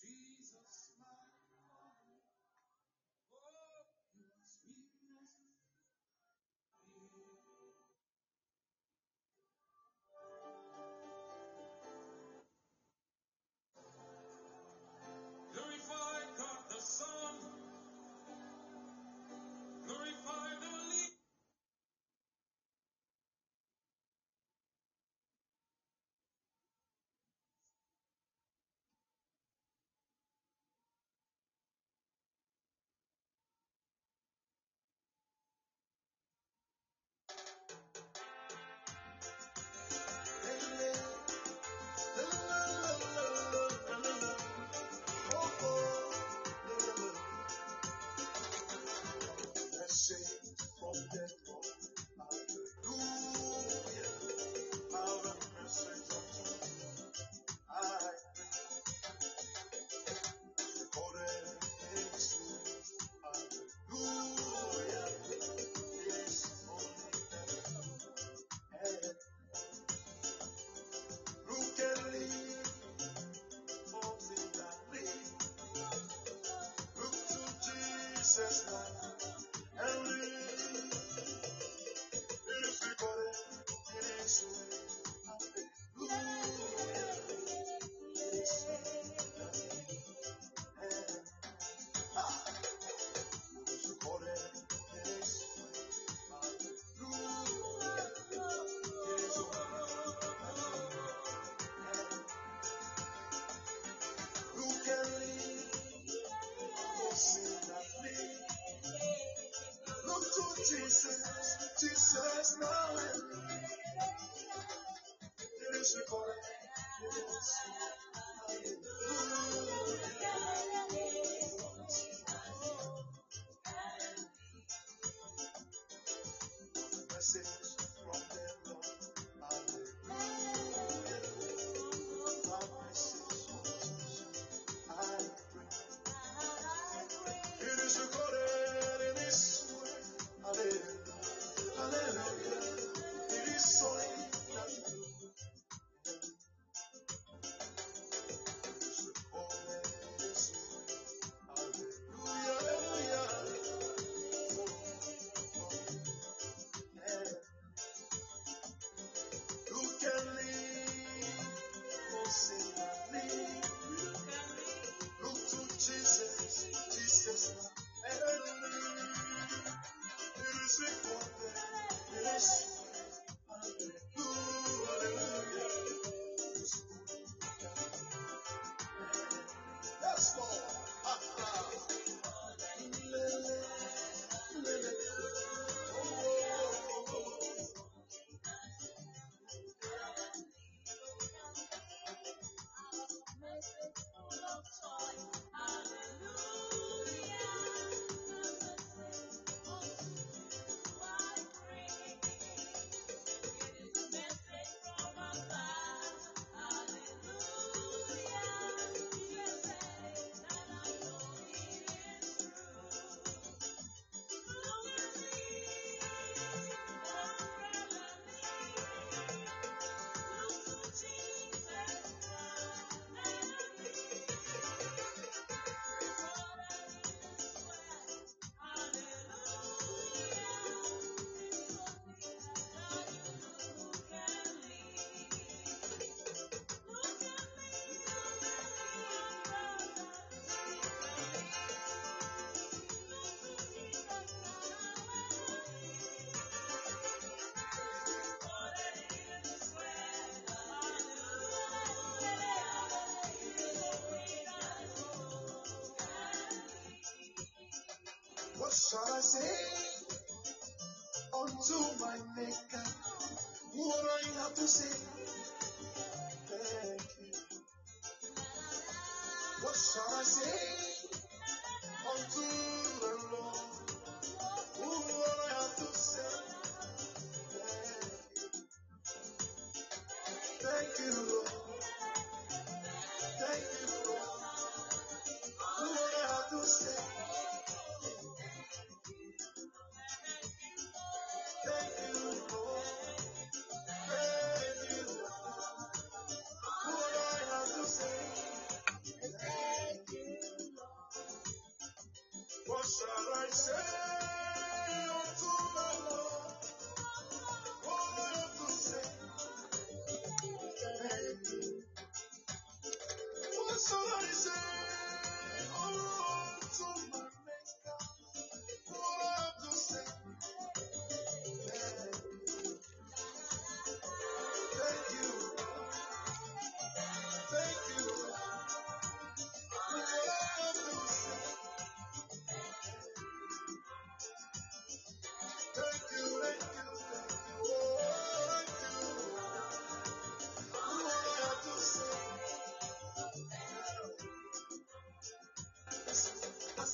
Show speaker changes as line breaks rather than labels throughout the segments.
Jesus, my Just knowing there's a boy. Yes. Shall I say unto my maker. What I have to say.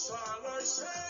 solution.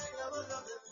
ஆயிரம்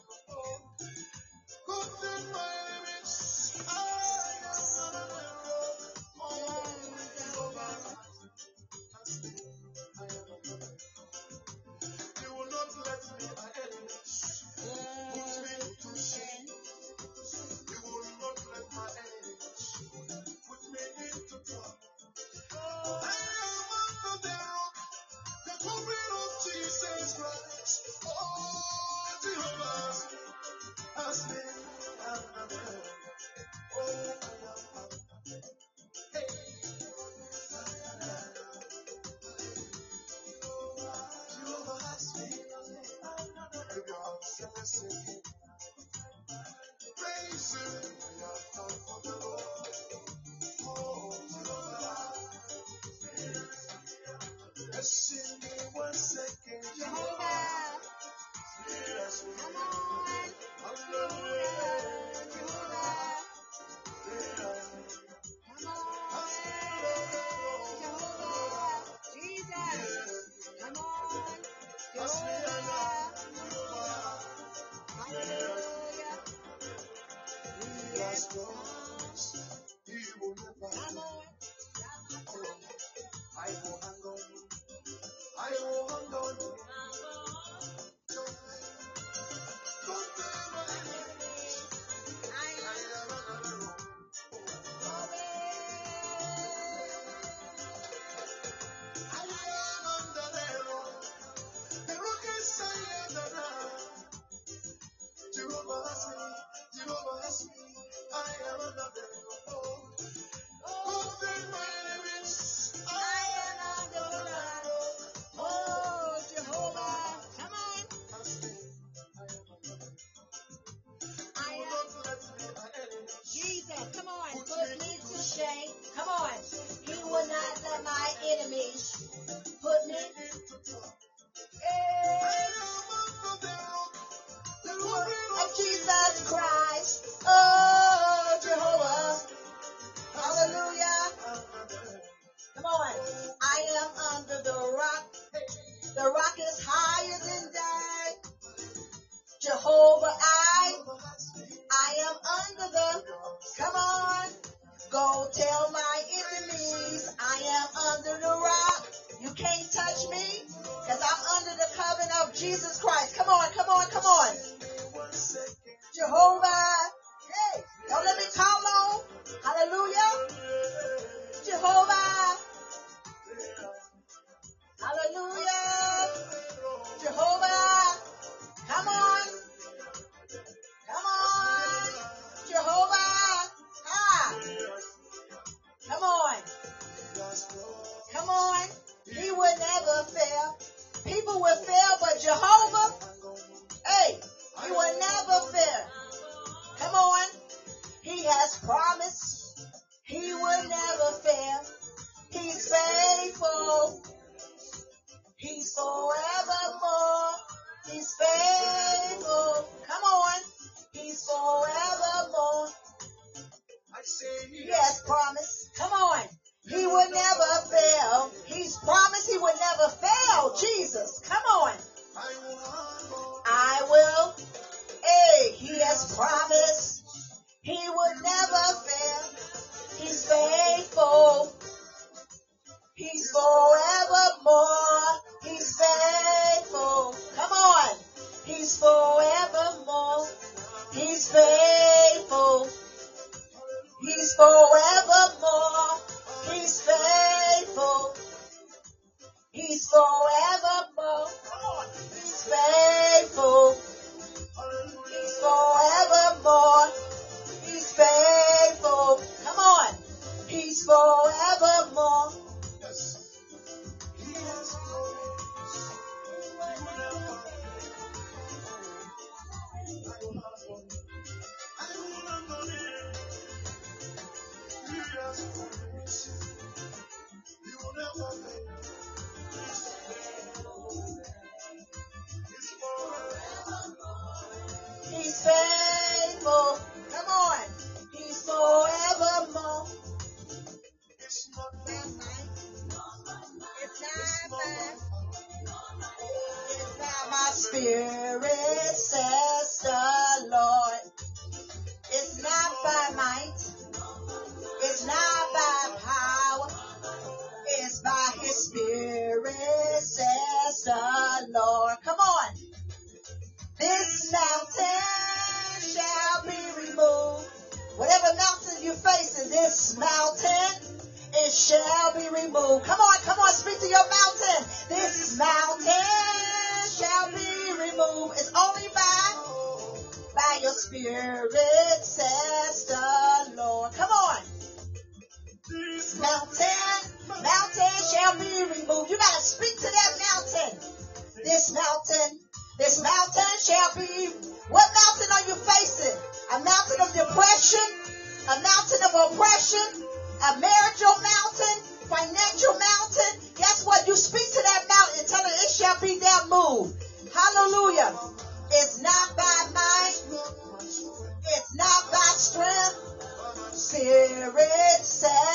Move. Hallelujah. It's not by might. It's not by strength. Spirit says.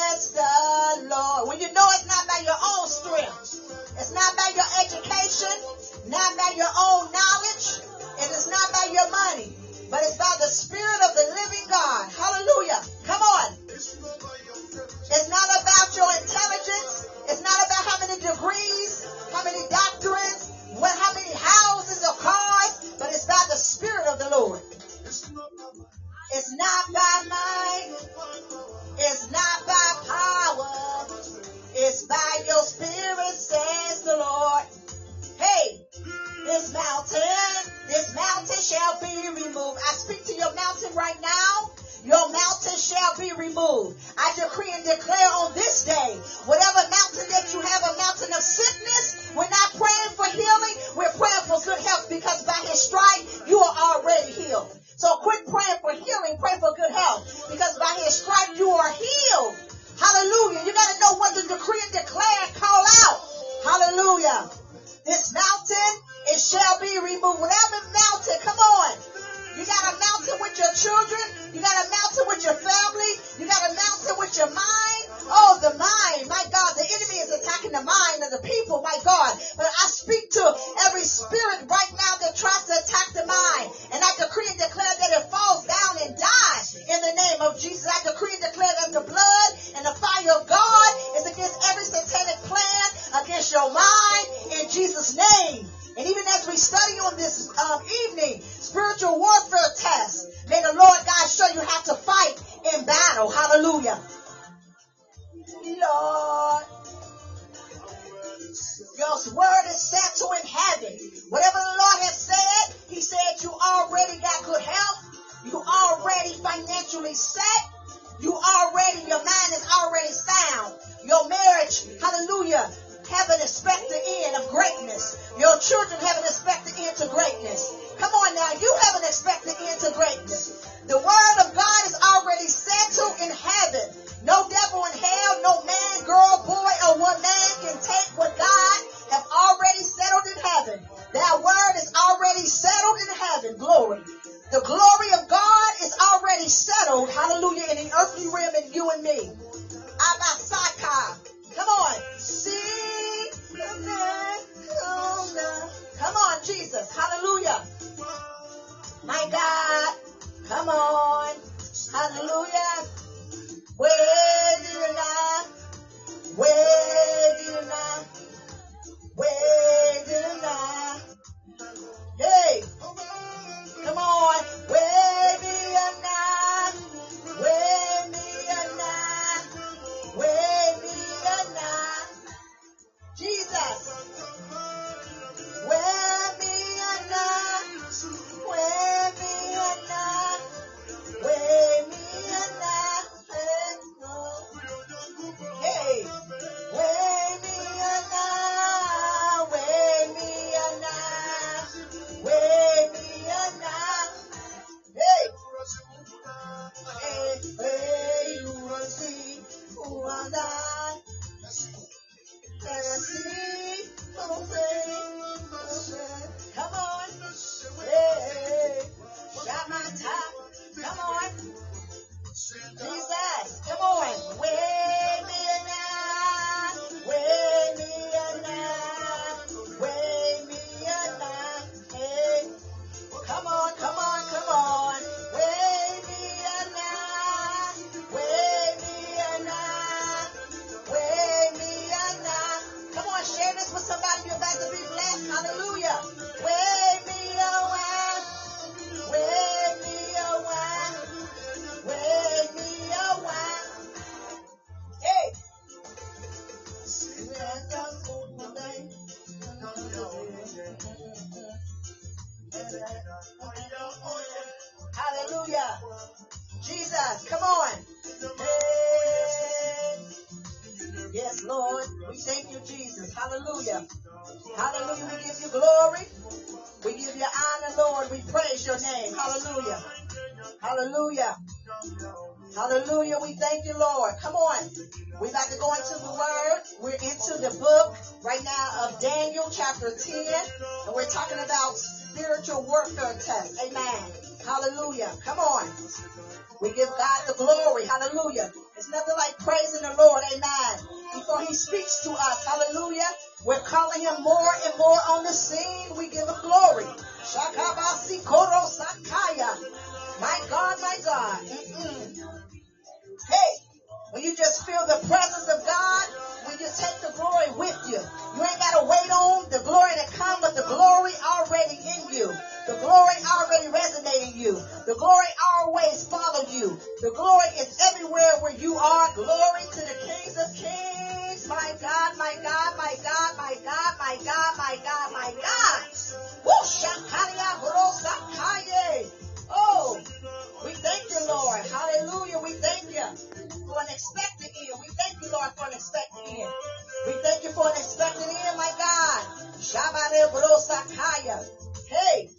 Hey,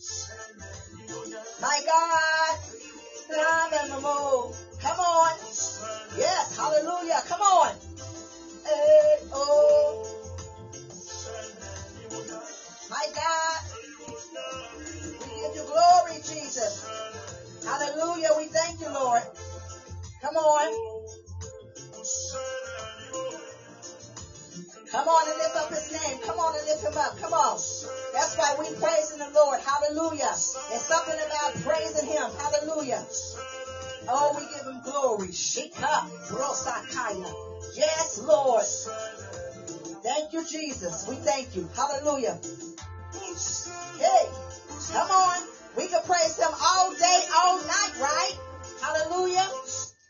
my God. Stand the move. Come on. Yes, hallelujah. Come on. Hey, oh. My God. We give you glory, Jesus. Hallelujah. We thank you, Lord. Come on. Come on and lift up his name. Come on and lift him up. Come on. That's why we praising the Lord. Hallelujah. It's something about praising him. Hallelujah. Oh, we give him glory. Shika Rosakaya. Yes, Lord. Thank you, Jesus. We thank you. Hallelujah. Hey, come on. We can praise him all day, all night, right? Hallelujah.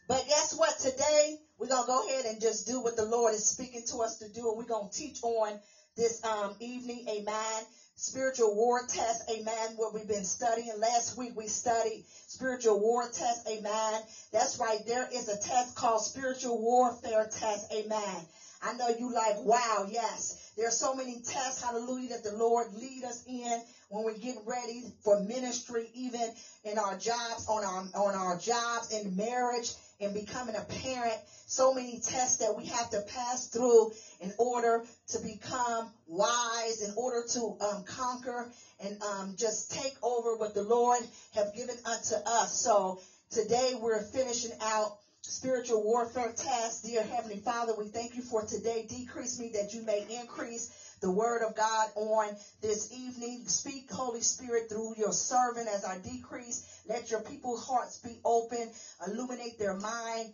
But guess what? Today, we're going to go ahead and just do what the Lord is speaking to us to do. And we're going to teach on this um, evening. Amen. Spiritual war test. Amen. What we've been studying. Last week we studied spiritual war test. Amen. That's right. There is a test called spiritual warfare test. Amen. I know you like, wow, yes. There are so many tests, hallelujah, that the Lord lead us in when we get ready for ministry, even in our jobs, on our on our jobs, in marriage, and becoming a parent. So many tests that we have to pass through in order to become wise, in order to um, conquer and um, just take over what the Lord have given unto us. So today we're finishing out spiritual warfare test. Dear Heavenly Father, we thank you for today. Decrease me that you may increase the word of God on this evening. Speak, Holy Spirit, through your servant as I decrease. Let your people's hearts be open, illuminate their mind,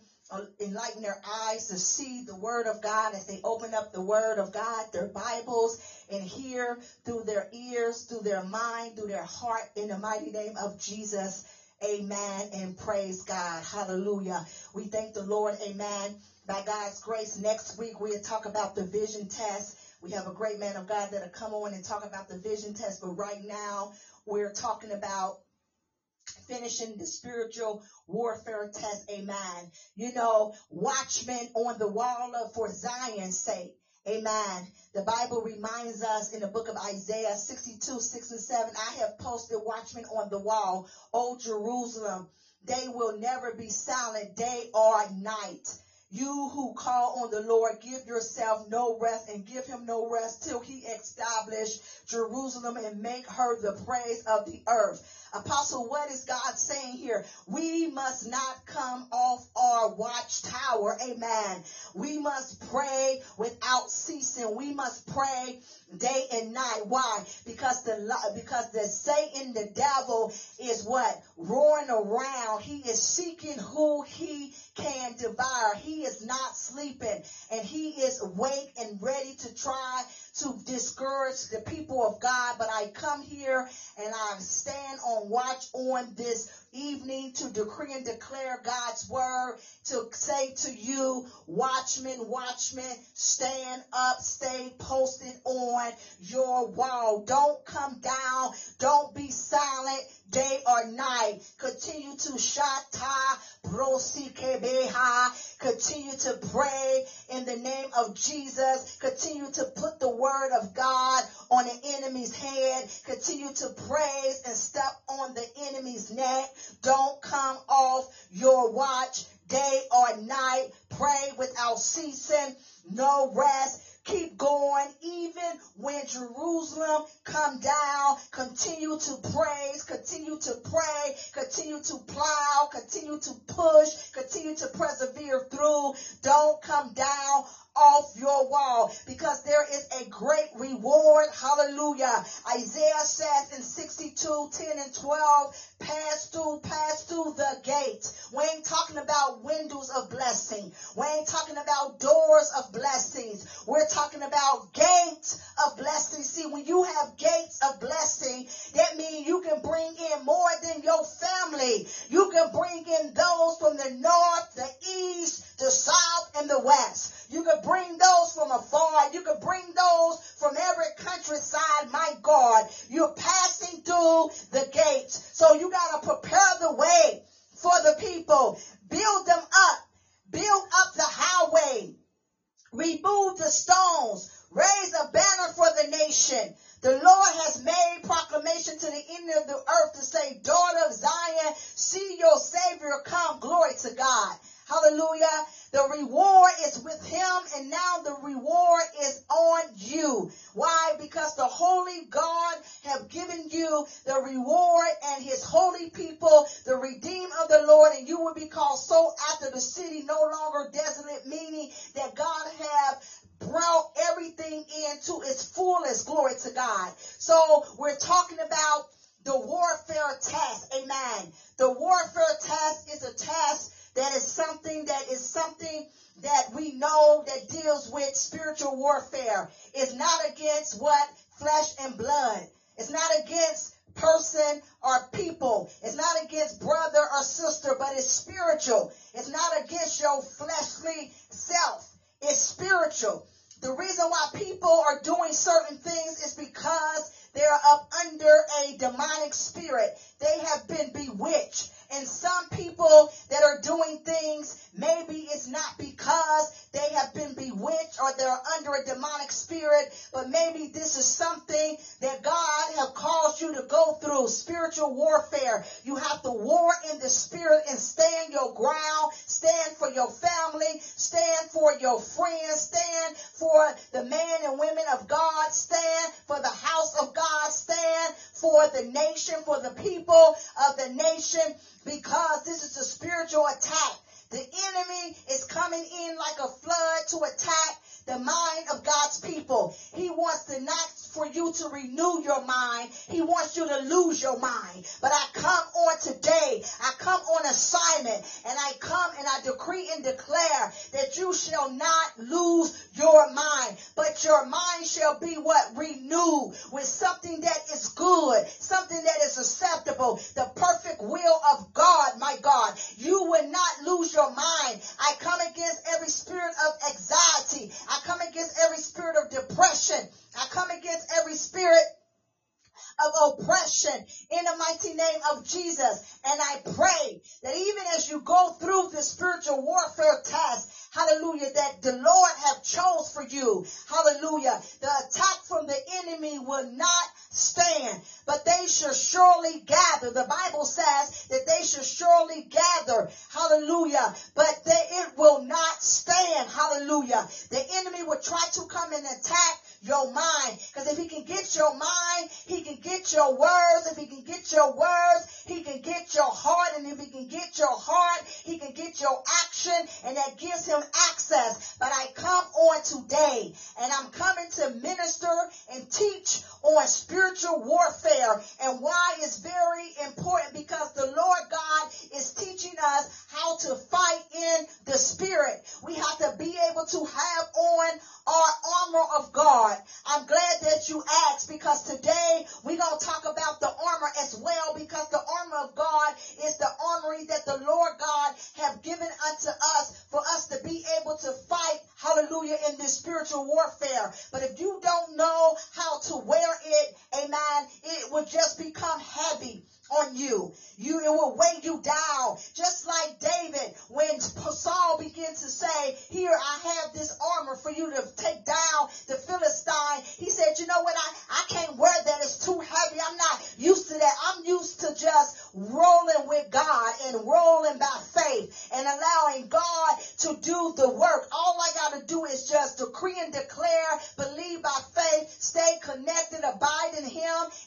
enlighten their eyes to see the word of God as they open up the word of God, their Bibles, and hear through their ears, through their mind, through their heart, in the mighty name of Jesus. Amen and praise God. Hallelujah. We thank the Lord. Amen. By God's grace, next week we'll talk about the vision test. We have a great man of God that'll come on and talk about the vision test. But right now we're talking about finishing the spiritual warfare test. Amen. You know, watchmen on the wall of for Zion's sake. Amen. The Bible reminds us in the book of Isaiah 62, 6 and 7, I have posted watchmen on the wall. O Jerusalem, they will never be silent day or night. You who call on the Lord, give yourself no rest and give him no rest till he establish Jerusalem and make her the praise of the earth. Apostle, what is God saying here? We must not come off our watchtower. Amen. We must pray without ceasing. We must pray day and night. Why? Because the because the Satan, the devil, is what roaring around. He is seeking who he can devour. He is not sleeping, and he is awake and ready to try to discourage the people of God. But I come here and I stand on watch on this evening to decree and declare God's word, to say to you, watchmen, watchmen, stand up, stay posted on your wall. Don't come down. Don't be silent. day or night. Continue to shata brosikebeha. Continue to pray in the name of Jesus. Continue to put the word of God on the enemy's head. Continue to praise and step on the enemy's neck. Don't come off your watch day or night. Pray without ceasing. No rest. Keep going even when Jerusalem come down. Continue to praise, continue to pray, continue to plow, continue to push, continue to persevere through. Don't come down off your wall because there is a great reward. Hallelujah. Isaiah says in 62, 10 and 12, pass through, pass through the gate. We ain't talking about windows of blessing. We ain't talking about doors of blessings. We're talking about gates of blessing. See, when you have gates of blessing, that means you can bring in more than your family. You can bring in those from the north, the east, the south, and the west. You could bring those from afar. You could bring those from every countryside. My God, you're passing through the gates. So you got to prepare the way for the people. Build them up. Build up the highway. Remove the stones. Raise a banner for the nation. The Lord has made proclamation to the end of the earth to say, daughter of Zion, see your savior come. Glory to God. Hallelujah. The reward is with him and now the reward is on you. Why? Because the holy God have given you the reward and his holy people, the redeemed of the Lord, and you will be called so after the city no longer desolate, meaning that God have brought everything into its fullest. Glory to God. So we're talking about the warfare task. Amen. The warfare task is a task that is something that is something that we know that deals with spiritual warfare. It's not against what? Flesh and blood. It's not against person or people. It's not against brother or sister, but it's spiritual. It's not against your fleshly self. It's spiritual. The reason why people are doing certain things is because they're up under a demonic spirit.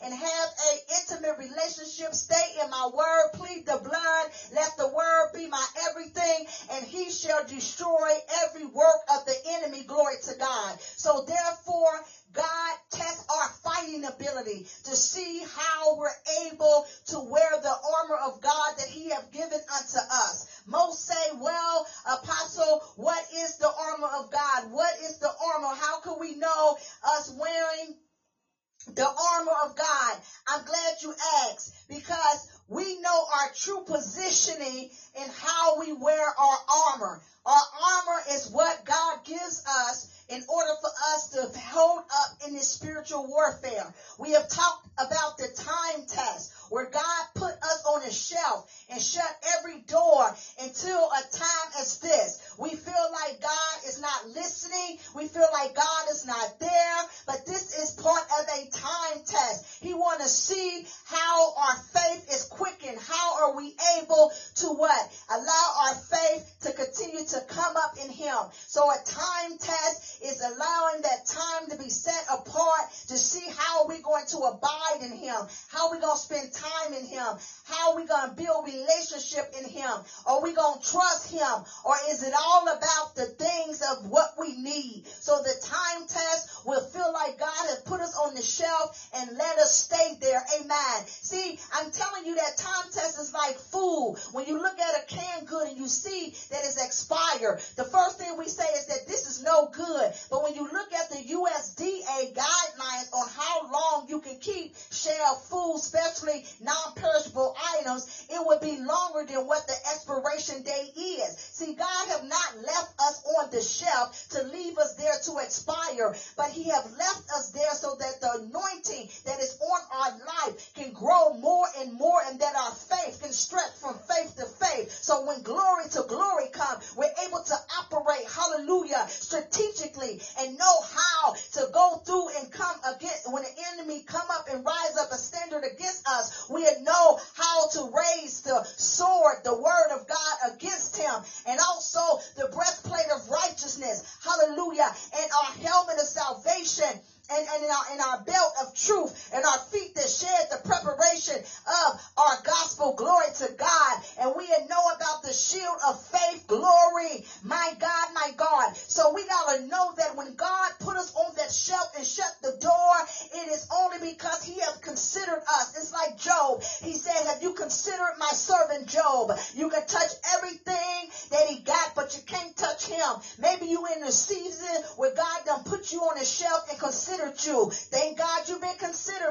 and have a intimate relationship. Stay in my word. Plead the blood. Let the word be my everything and he shall destroy every work of the enemy. Glory to God. So there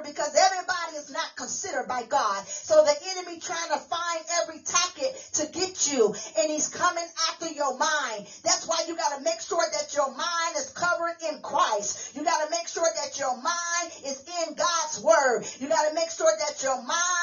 considered because everybody is not considered by God. So the enemy trying to find every tactic to get you and he's coming after your mind. That's why you got to make sure that your mind is covered in Christ. You got to make sure that your mind is in God's word. You got to make sure that your mind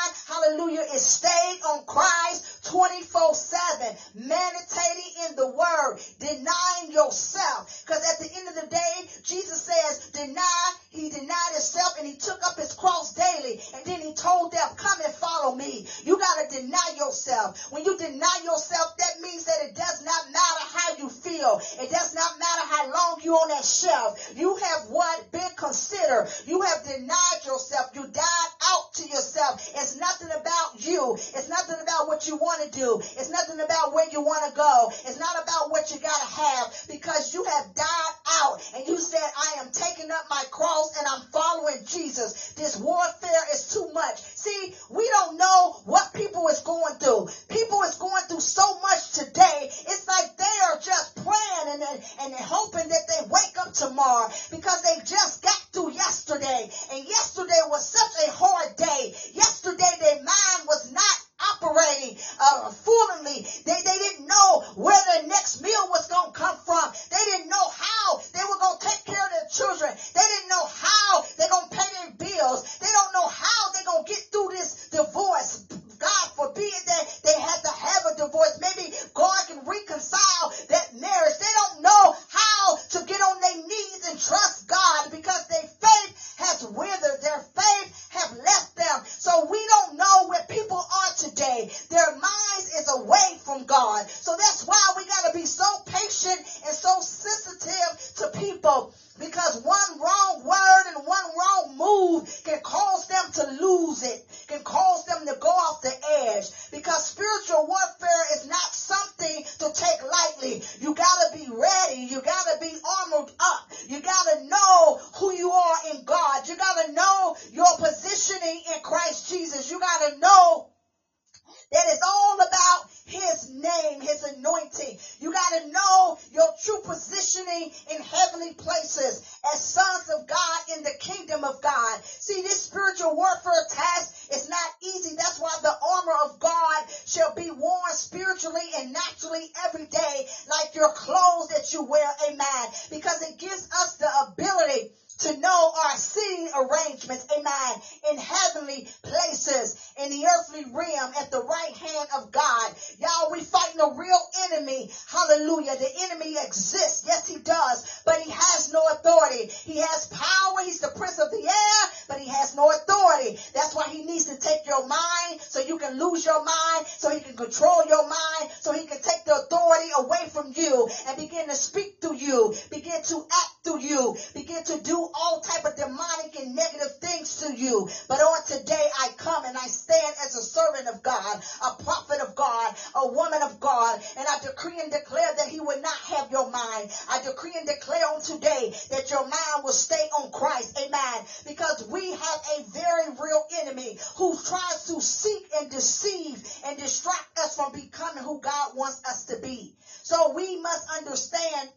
needs to take your mind so you can lose your mind, so he can control your mind, so he can take the authority away from you and begin to speak through you, begin to act through you, begin to do all type of demonic and negative things to you. But on today I come and I stand as a servant of God, a prophet of God, a woman of God, and I decree and declare that he will not have your mind. I decree and declare on today that your mind will stay on Christ. Amen. Because we have a very real enemy who tries to seek and deceive and distract us from becoming who God wants us to be. So we must understand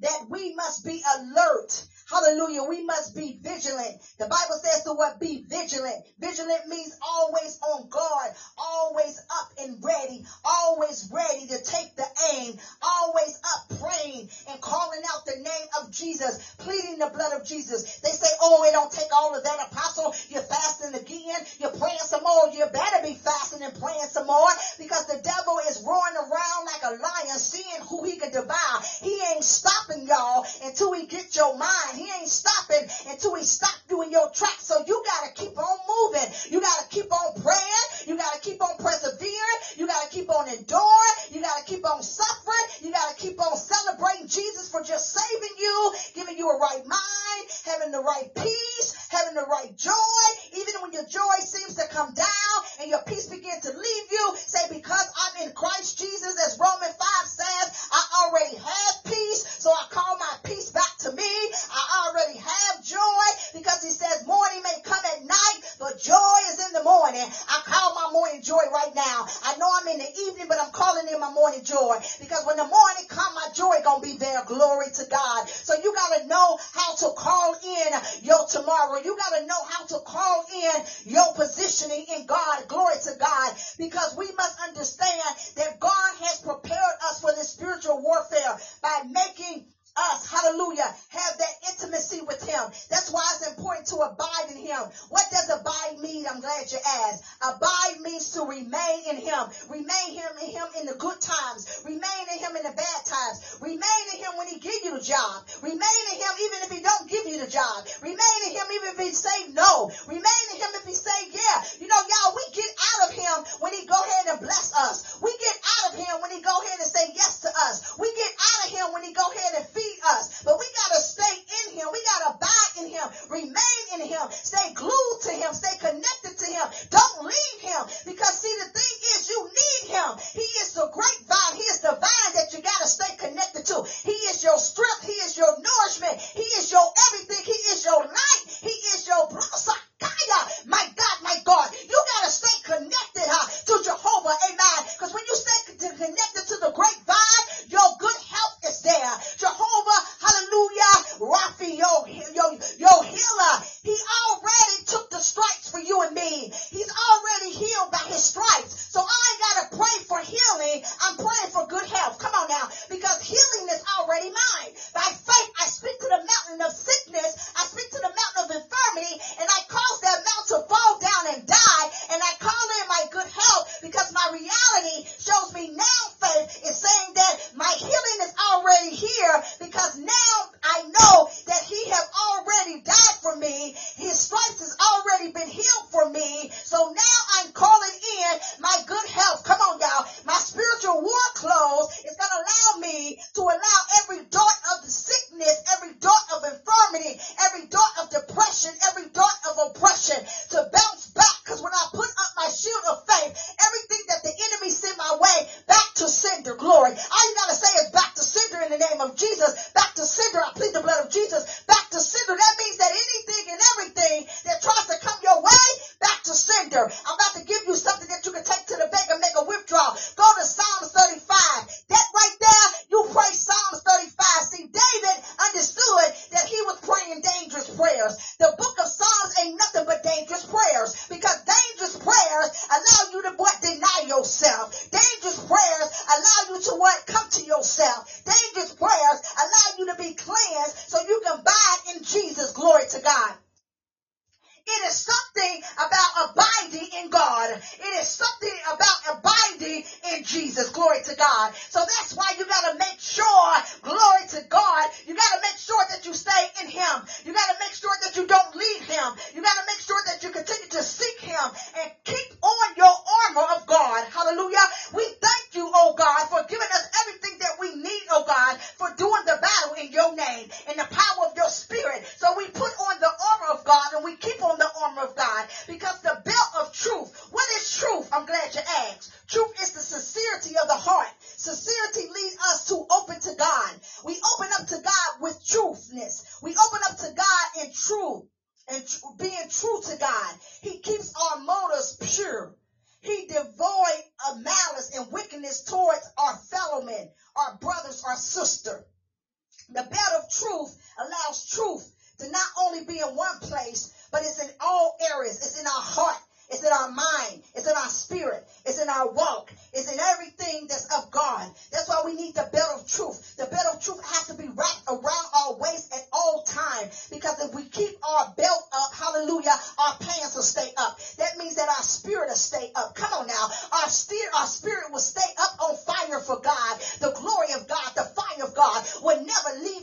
that we must be alert Hallelujah. We must be vigilant. The Bible says to what? Be vigilant. Vigilant means always on guard, always up and ready, always ready to take the aim, always up praying and calling out the name of Jesus, pleading the blood of Jesus. They say, oh, it don't take all of that, apostle. You're fasting again. You're praying some more. You better be fasting and praying some more because the devil is roaring around like a lion, seeing who he can devour. He ain't stopping y'all until he get your mind. He ain't stopping until he stop you in your tracks. So you gotta keep on moving. You gotta keep on praying. You gotta keep on persevering. You gotta keep on enduring. You gotta keep on suffering. You gotta keep on celebrating Jesus for just saving you, giving you a right mind, having the right peace, having the right joy. Even when your joy seems to come down and your peace begin to leave you, say, because I'm in Christ Jesus, as Romans 5 says, I already have peace. So I call my peace back to me. I already have joy because he says morning may come at night, but joy is in the morning. I call my morning joy right now. I know I'm in the evening, but I'm calling in my morning joy because when the morning come, my joy gonna be there. Glory to God. So you gotta know how to call in your tomorrow. You gotta know how to call in your positioning in God. Glory to God. Because we must understand that God has prepared us for this spiritual warfare by making us, hallelujah, have that intimacy with him. That's why it's important to abide in him. What does abide mean? I'm glad you asked. Abide means to remain in him. Remain him in him in the good times. Remain in him in the bad times. Remain in him when he give you the job. Remain in him even if he don't give you the job. Remain in him even if he say no. Remain in him if he say yeah. You know, y'all, we get out of him when he go ahead and bless us. We get out of him when he go ahead and say yes to us. We get out of him when he go ahead and us. But we gotta stay in him. We gotta abide in him. Remain in him. Stay glued to him. Stay connected to him. Don't leave him. Because see, the thing is you need him. He is the great vine. He is the vine that you gotta stay connected to. He is your strength. He is your nourishment. He is your everything. He is your light. He is your brosakaya. our pants will stay up. That means that our spirit will stay up. Come on now. Our spirit, our spirit will stay up on fire for God. The glory of God, the fire of God will never leave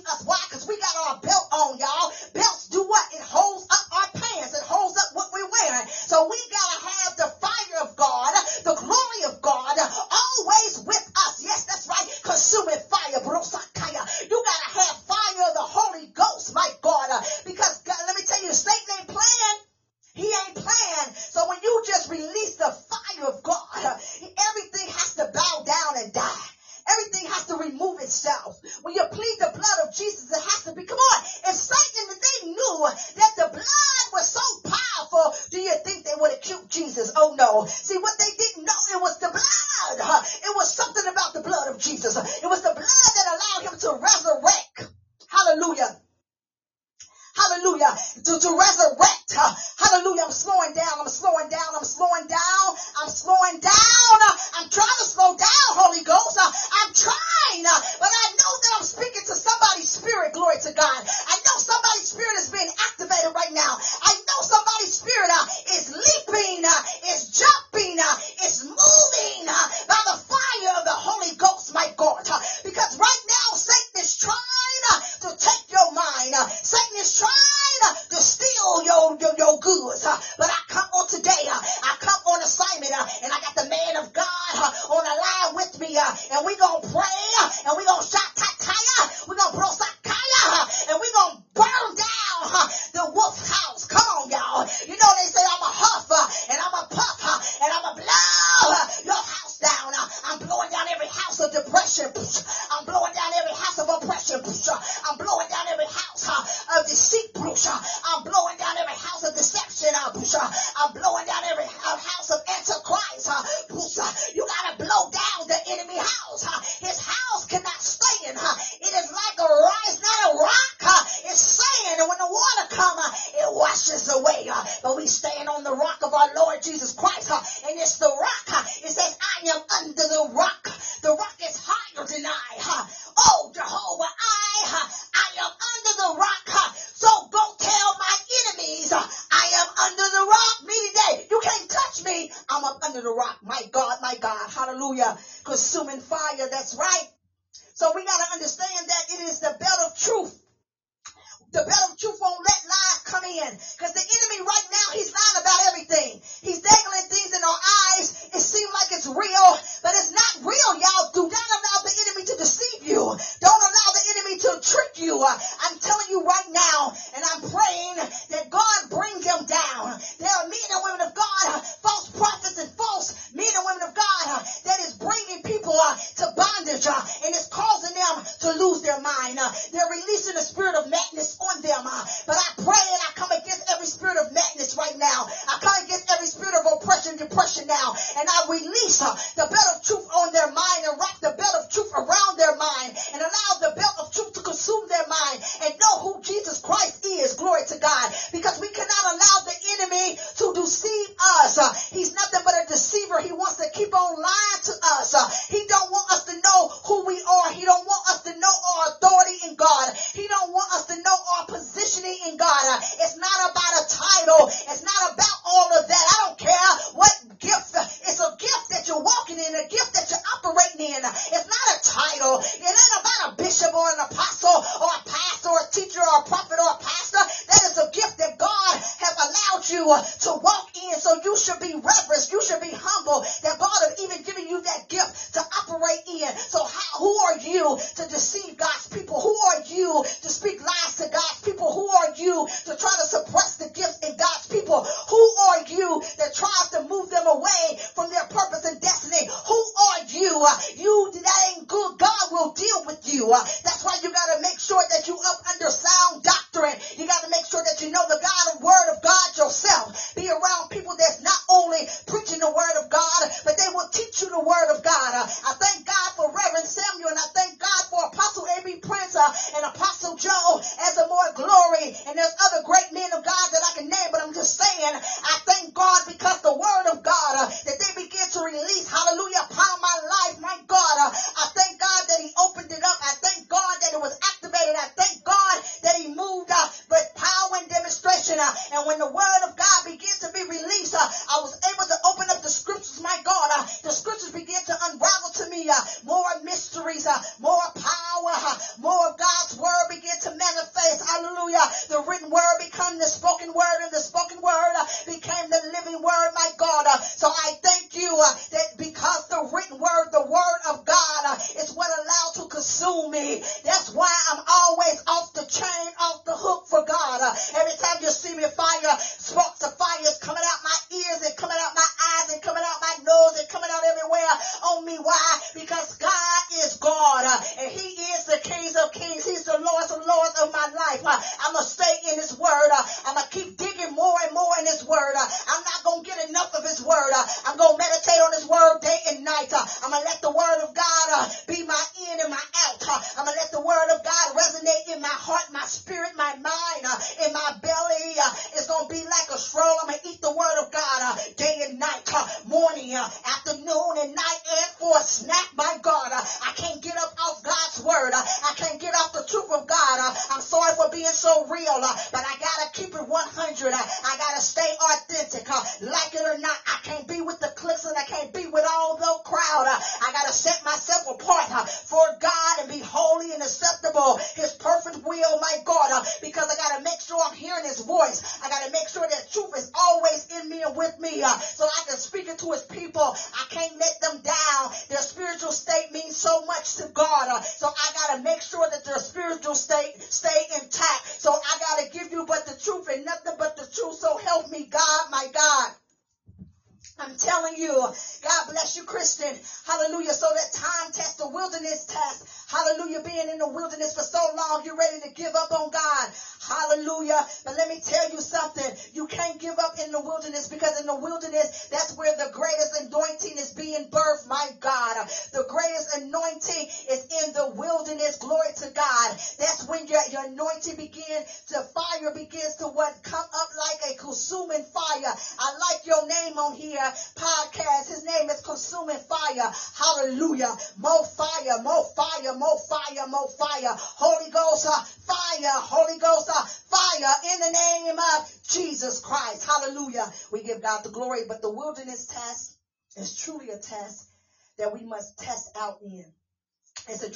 I'm going to eat the word of God uh, day and night, uh, morning, uh,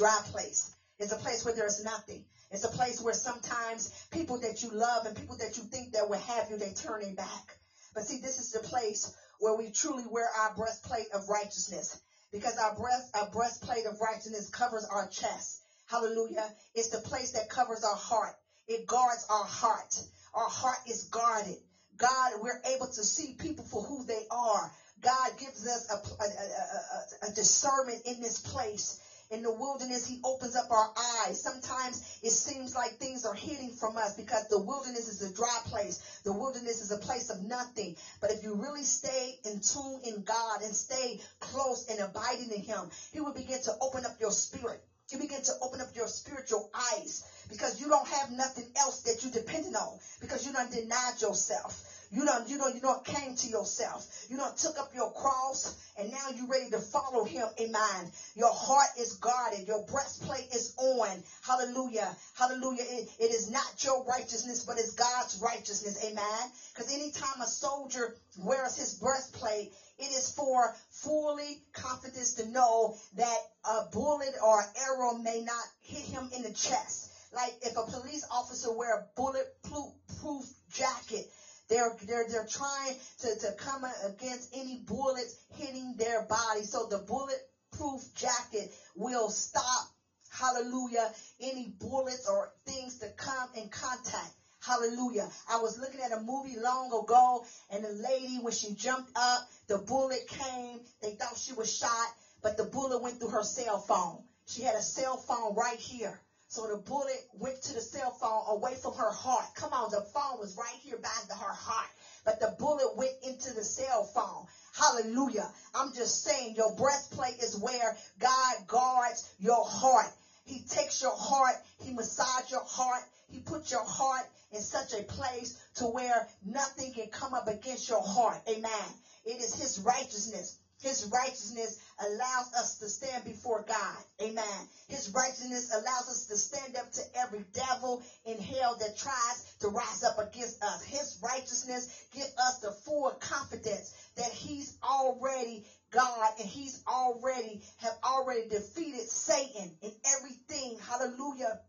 dry place. It's a place where there's nothing. It's a place where sometimes people that you love and people that you think that will have you, they turning back. But see, this is the place where we truly wear our breastplate of righteousness because our breast, our breastplate of righteousness covers our chest. Hallelujah. It's the place that covers our heart. It guards our heart. Our heart is guarded. God, we're able to see people for who they are. God gives us a, a, a, a discernment in this place in the wilderness, he opens up our eyes. Sometimes it seems like things are hidden from us because the wilderness is a dry place. The wilderness is a place of nothing. But if you really stay in tune in God and stay close and abiding in him, he will begin to open up your spirit. You begin to open up your spiritual eyes because you don't have nothing else that you're dependent on because you don't denied yourself. You don't, you know, you don't came to yourself. You don't took up your cross and now you're ready to follow him. Amen. Your heart is guarded. Your breastplate is on. Hallelujah. Hallelujah. It, it is not your righteousness, but it's God's righteousness. Amen. Because anytime a soldier wears his breastplate, it is for fully confidence to know that a bullet or arrow may not hit him in the chest. Like if a police officer wear a bulletproof jacket, they're, they're, they're trying to, to come against any bullets hitting their body. So the bulletproof jacket will stop, hallelujah, any bullets or things to come in contact. Hallelujah. I was looking at a movie long ago and the lady, when she jumped up, the bullet came. They thought she was shot, but the bullet went through her cell phone. She had a cell phone right here. So the bullet went to the cell phone away from her heart. Come on, the phone was right here by the, her heart. But the bullet went into the cell phone. Hallelujah. I'm just saying your breastplate is where God guards your heart. He takes your heart, he massages your heart, he puts your heart in such a place to where nothing can come up against your heart. Amen. It is his righteousness his righteousness allows us to stand before God. Amen. His righteousness allows us to stand up to every devil in hell that tries to rise up against us. His righteousness gives us the full confidence that he's already God and he's already have already defeated Satan in everything. Hallelujah.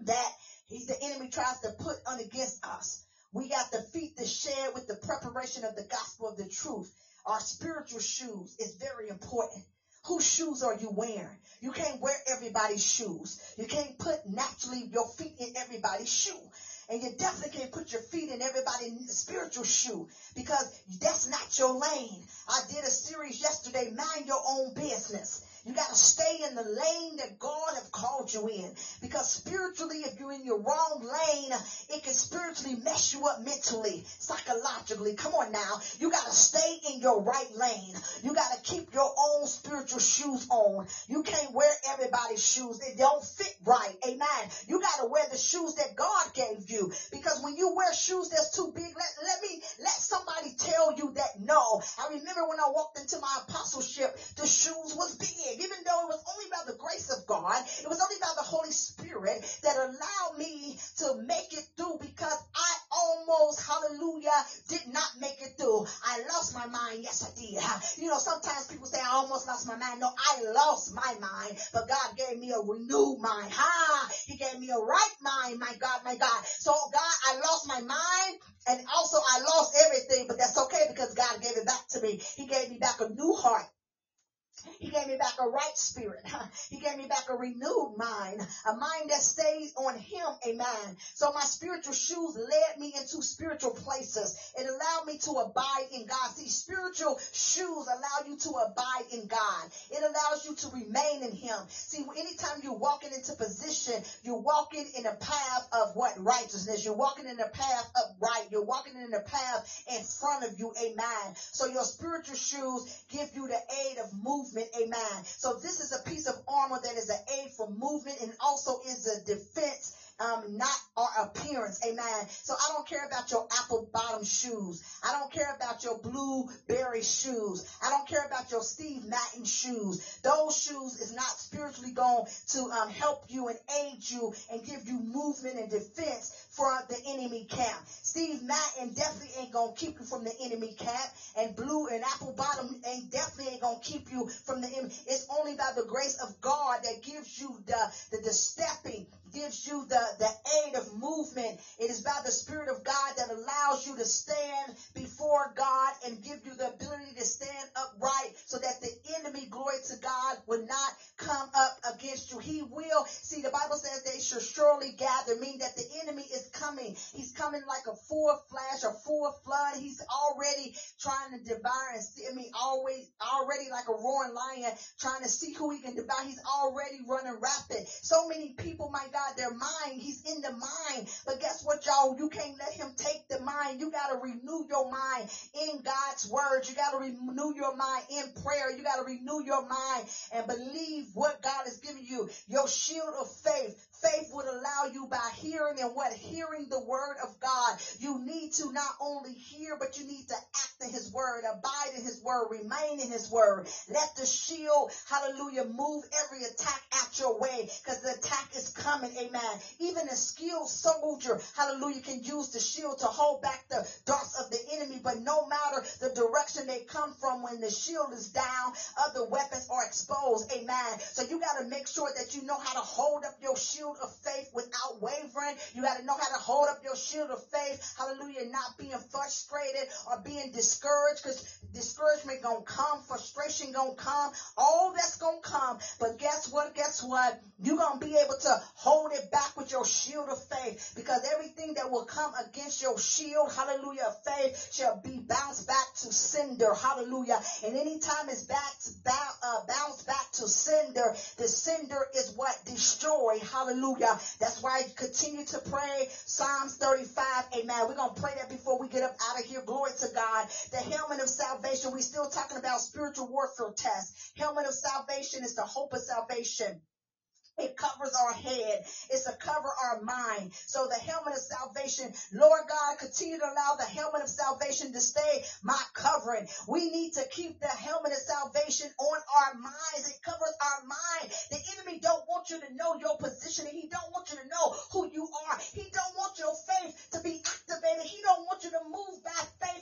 That he, the enemy tries to put on against us. We got the feet to share with the preparation of the gospel of the truth. Our spiritual shoes is very important. Whose shoes are you wearing? You can't wear everybody's shoes. You can't put naturally your feet in everybody's shoe. And you definitely can't put your feet in everybody's spiritual shoe because that's not your lane. I did a series yesterday, mind your own business. You got to stay in the lane that God have called you in. Because spiritually, if you're in your wrong lane, it can spiritually mess you up mentally, psychologically. Come on now. You got to stay in your right lane. You got to keep your own spiritual shoes on. You can't wear everybody's shoes. They don't fit right. Amen. You got to wear the shoes that God gave you. Because when you wear shoes that's too big, let, let me, let somebody tell you that no. I remember when I walked into my apostleship, the shoes was big even though it was only by the grace of God, it was only by the Holy Spirit that allowed me to make it through because I almost, hallelujah, did not make it through. I lost my mind. Yes, I did. You know, sometimes people say I almost lost my mind. No, I lost my mind, but God gave me a renewed mind. Ha! He gave me a right mind, my God, my God. So God, I lost my mind and also I lost everything, but that's okay because God gave it back to me. He gave me back a new heart. He gave me back a right spirit. He gave me back a renewed mind, a mind that stays on him. Amen. So my spiritual shoes led me into spiritual places. It allowed me to abide in God. See, spiritual shoes allow you to abide in God. It allows you to remain in him. See, anytime you're walking into position, you're walking in a path of what? Righteousness. You're walking in a path of right. You're walking in a path in front of you. Amen. So your spiritual shoes give you the aid of movement movement. Amen. So this is a piece of armor that is an aid for movement and also is a defense um, not our appearance. Amen. So I don't care about your apple bottom shoes. I don't care about your blueberry shoes. I don't care about your Steve Madden shoes. Those shoes is not spiritually going to um, help you and aid you and give you movement and defense for the enemy camp. Steve Madden definitely ain't gonna keep you from the enemy camp, and blue and apple bottom ain't definitely ain't gonna keep you from the enemy. It's only by the grace of God that gives you the the, the stepping, gives you the the aid of movement. It is by the Spirit of God that allows you to stand before God and give you the ability to stand upright, so that the enemy, glory to God, will not come up against you. He will. See, the Bible says they shall surely gather, meaning that the enemy is coming coming. He's coming like a full flash, a full flood. He's already trying to devour and see, I mean, always, already like a roaring lion trying to see who he can devour. He's already running rapid. So many people, my God, their mind, he's in the mind. But guess what, y'all? You can't let him take the mind. You got to renew your mind in God's word. You got to renew your mind in prayer. You got to renew your mind and believe what God has given you. Your shield of faith. Faith would allow you by hearing and what? Hearing the word of God. You need to not only hear, but you need to act in his word, abide in his word, remain in his word. Let the shield, hallelujah, move every attack out your way because the attack is coming. Amen. Even a skilled soldier, hallelujah, can use the shield to hold back the darts of the enemy. But no matter the direction they come from, when the shield is down, other weapons are exposed. Amen. So you got to make sure that you know how to hold up your shield shield of faith without wavering. You got to know how to hold up your shield of faith. Hallelujah. Not being frustrated or being discouraged because discouragement gonna come, frustration gonna come, all that's gonna come. But guess what? Guess what? You're gonna be able to hold it back with your shield of faith because everything that will come against your shield, hallelujah, of faith shall be bounced back to cinder. Hallelujah. And anytime it's back to bounce, uh, bounce back to cinder, the cinder is what destroy. Hallelujah. Hallelujah. That's why I continue to pray Psalms 35. Amen. We're going to pray that before we get up out of here. Glory to God. The helmet of salvation. We're still talking about spiritual warfare test. Helmet of salvation is the hope of salvation. It covers our head. It's to cover our mind. So the helmet of salvation, Lord God, continue to allow the helmet of salvation to stay my covering. We need to keep the helmet of salvation on our minds. It covers our mind. The enemy don't want you to know your position. and He don't want you to know who you are. He don't want your faith to be activated. He don't want you to move by faith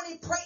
morning, pray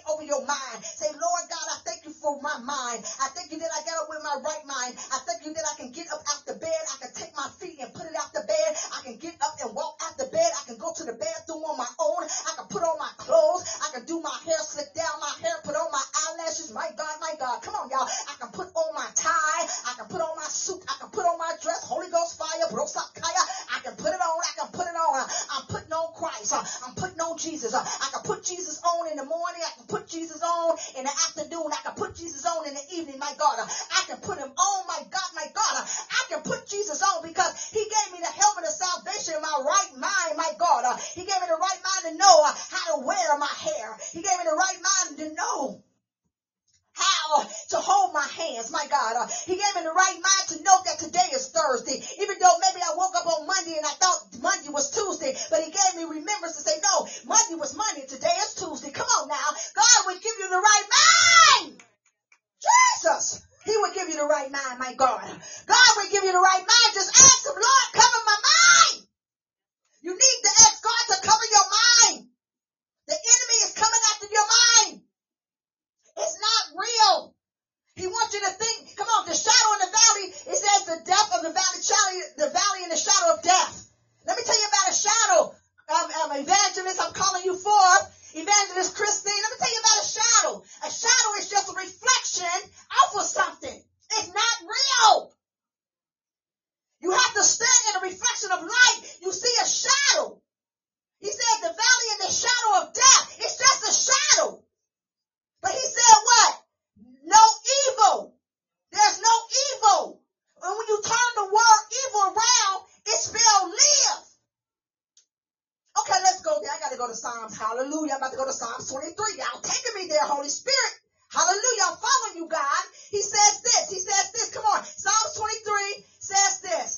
go to Psalms. Hallelujah. I'm about to go to Psalms 23. Y'all taking me there, Holy Spirit. Hallelujah. I'm following you, God. He says this. He says this. Come on. Psalms 23 says this.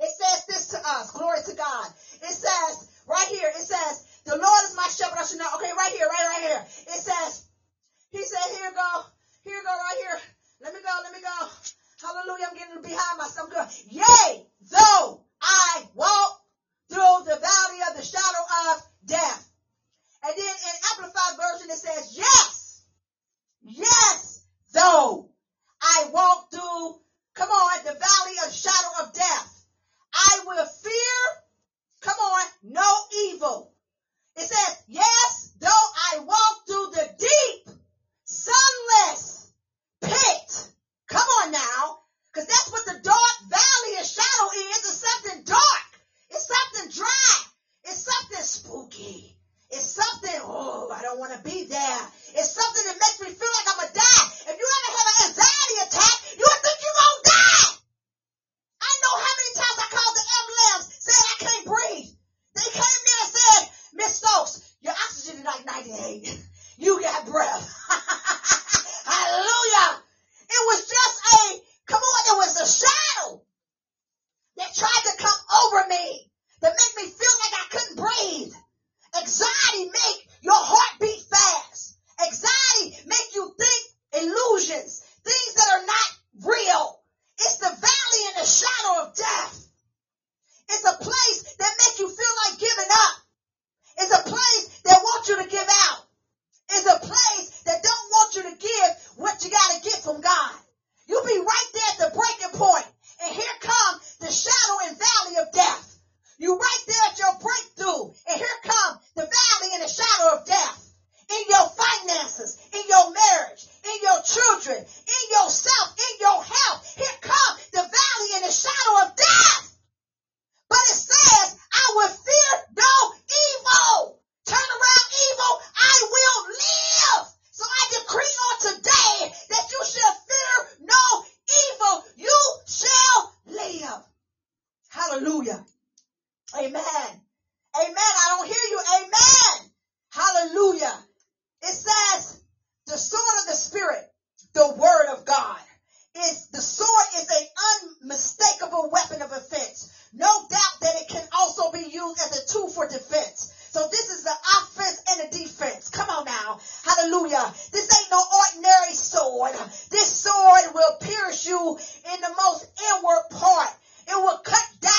It says this to us. Glory to God. It says right here, it says, the Lord is my shepherd. I should know. Okay, right here, right, right here. It says, he said, here go, here go right here. Let me go, let me go. Hallelujah. I'm getting behind myself. Good. Yea, though I walk through the valley the shadow of death. And then in Amplified Version, it says, yes, yes, though I walk through, come on, the valley of shadow of death, I will fear, come on, no evil. It says, yes, though I walk through the deep, sunless pit. Come on now. Cause that's what the dark valley of shadow is. It's something dark. It's something dry. Something spooky. It's something, oh, I don't want to be there. It's something that makes me feel like I'm going to die. If you ever have an anxiety attack, you would think you're going to die. I know how many times I called the ambulance saying I can't breathe. They came there and said, Miss Stokes, your oxygen is like 98. You got breath. Hallelujah. It was just a, come on, it was a shadow that tried to come over me to make me feel like I breathe. Anxiety make your heart beat fast. Anxiety make you think illusions, things that are not real. It's the valley in the shadow of death. It's a place that make you feel like giving up. It's a place that wants you to give out. It's a place that don't want you to give what you got to get from God. You'll be right there at the breaking point, and here come the shadow and valley of death. You right there at your breakthrough, and here come the valley and the shadow of death. In your finances, in your marriage, in your children, in yourself, in your health, here come the valley and the shadow of death. But it says, I will fear no evil. Turn around evil, I will live. So I decree on today that you shall fear no evil. You shall live. Hallelujah. Amen. Amen. I don't hear you. Amen. Hallelujah. It says the sword of the spirit, the word of God is the sword is an unmistakable weapon of offense. No doubt that it can also be used as a tool for defense. So this is the offense and the defense. Come on now. Hallelujah. This ain't no ordinary sword. This sword will pierce you in the most inward part. It will cut down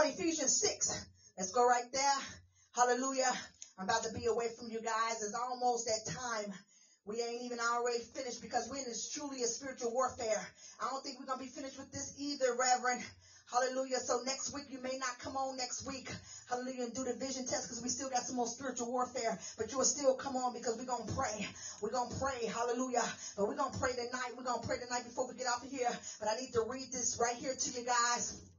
on Ephesians 6. Let's go right there. Hallelujah. I'm about to be away from you guys. It's almost that time. We ain't even already finished because we're in this truly a spiritual warfare. I don't think we're gonna be finished with this either, Reverend. Hallelujah. So next week you may not come on next week. Hallelujah. And do the vision test because we still got some more spiritual warfare. But you will still come on because we're gonna pray. We're gonna pray. Hallelujah. But we're gonna pray tonight. We're gonna pray tonight before we get off of here. But I need to read this right here to you guys.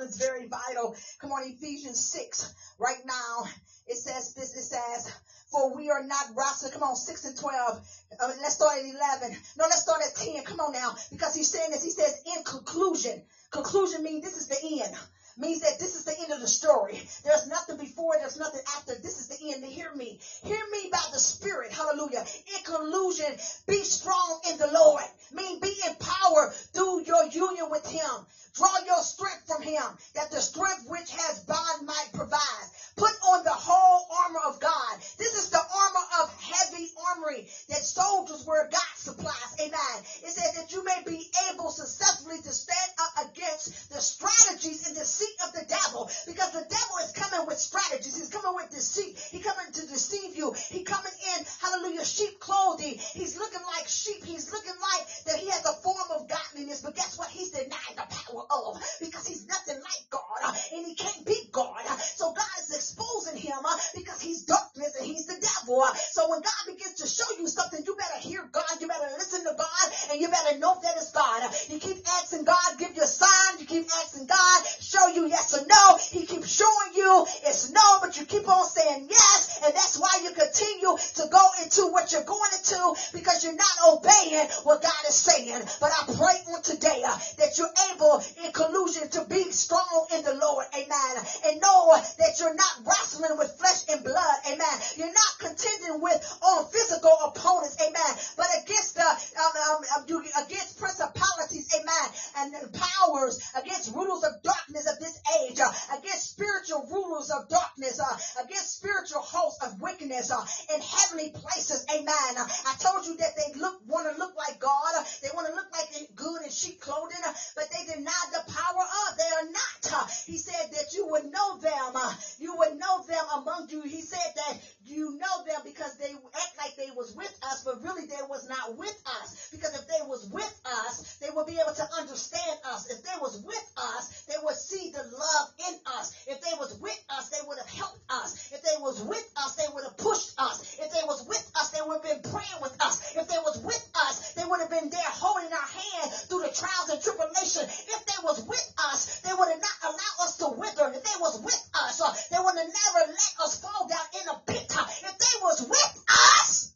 It's very vital. Come on, Ephesians 6 right now. It says this, it says, for we are not wrestled. Come on, 6 and 12. Uh, let's start at 11. No, let's start at 10. Come on now. Because he's saying this. He says, in conclusion. Conclusion means this is the end means that this is the end of the story. There's nothing before, there's nothing after. This is the end. Hear me. Hear me by the Spirit. Hallelujah. In conclusion, be strong in the Lord. Mean be empowered through your union with Him. Draw your strength from Him, that the strength which has bond might provide. Put on the whole armor of God. This is the armor of heavy armory that soldiers where God supplies. Amen. It says that you may be able successfully to stand up against the strategies and the of the devil because the devil is coming with strategies. He's coming with deceit. He's coming to deceive you. He coming in, hallelujah, sheep clothing. He's looking like sheep. He's looking like that he has a form of godliness, but guess what? He's denying the power of because he's nothing like God uh, and he can't be God. So God is exposing him uh, because he's darkness and he's the devil. Uh, So when God begins to show you something, you better hear God. You better listen to God and you better know that it's God. Uh, You keep asking God, give you a sign. You keep asking God, show you yes or no. He keeps showing you it's no, but you keep on saying yes. And that's why you continue to go into what you're going into because you're not obeying what God is saying. But I pray on today uh, that you're able in collusion to be strong in the Lord. Amen. And know that you're not wrestling with flesh and blood. Amen. You're not contending with on physical opponents. Amen. But against the um, um, um, you- against principalities. Amen. And powers against rulers of darkness this age. uh, against spiritual rulers of darkness. Uh, against spiritual hosts of wickedness uh, in heavenly places. Amen. I told you that they look want to look like God. They want to look like good and sheep clothing, but they deny the power of. They are not. He said that you would know them. You would know them among you. He said that you know them because they act like they was with us, but really they was not with us. Because if they was with us, they would be able to understand us. If they was with us, they would see the love in us. If they was with us, they would have helped us. If they was with us, they would have pushed us. If they was with us, they would have been praying with us. If they was with us, they would have been there holding our hand through the trials and tribulation. If they was with us, they would have not allowed us to wither. If they was with us, uh, they would have never let us fall down in a pit. Uh, If they was with us,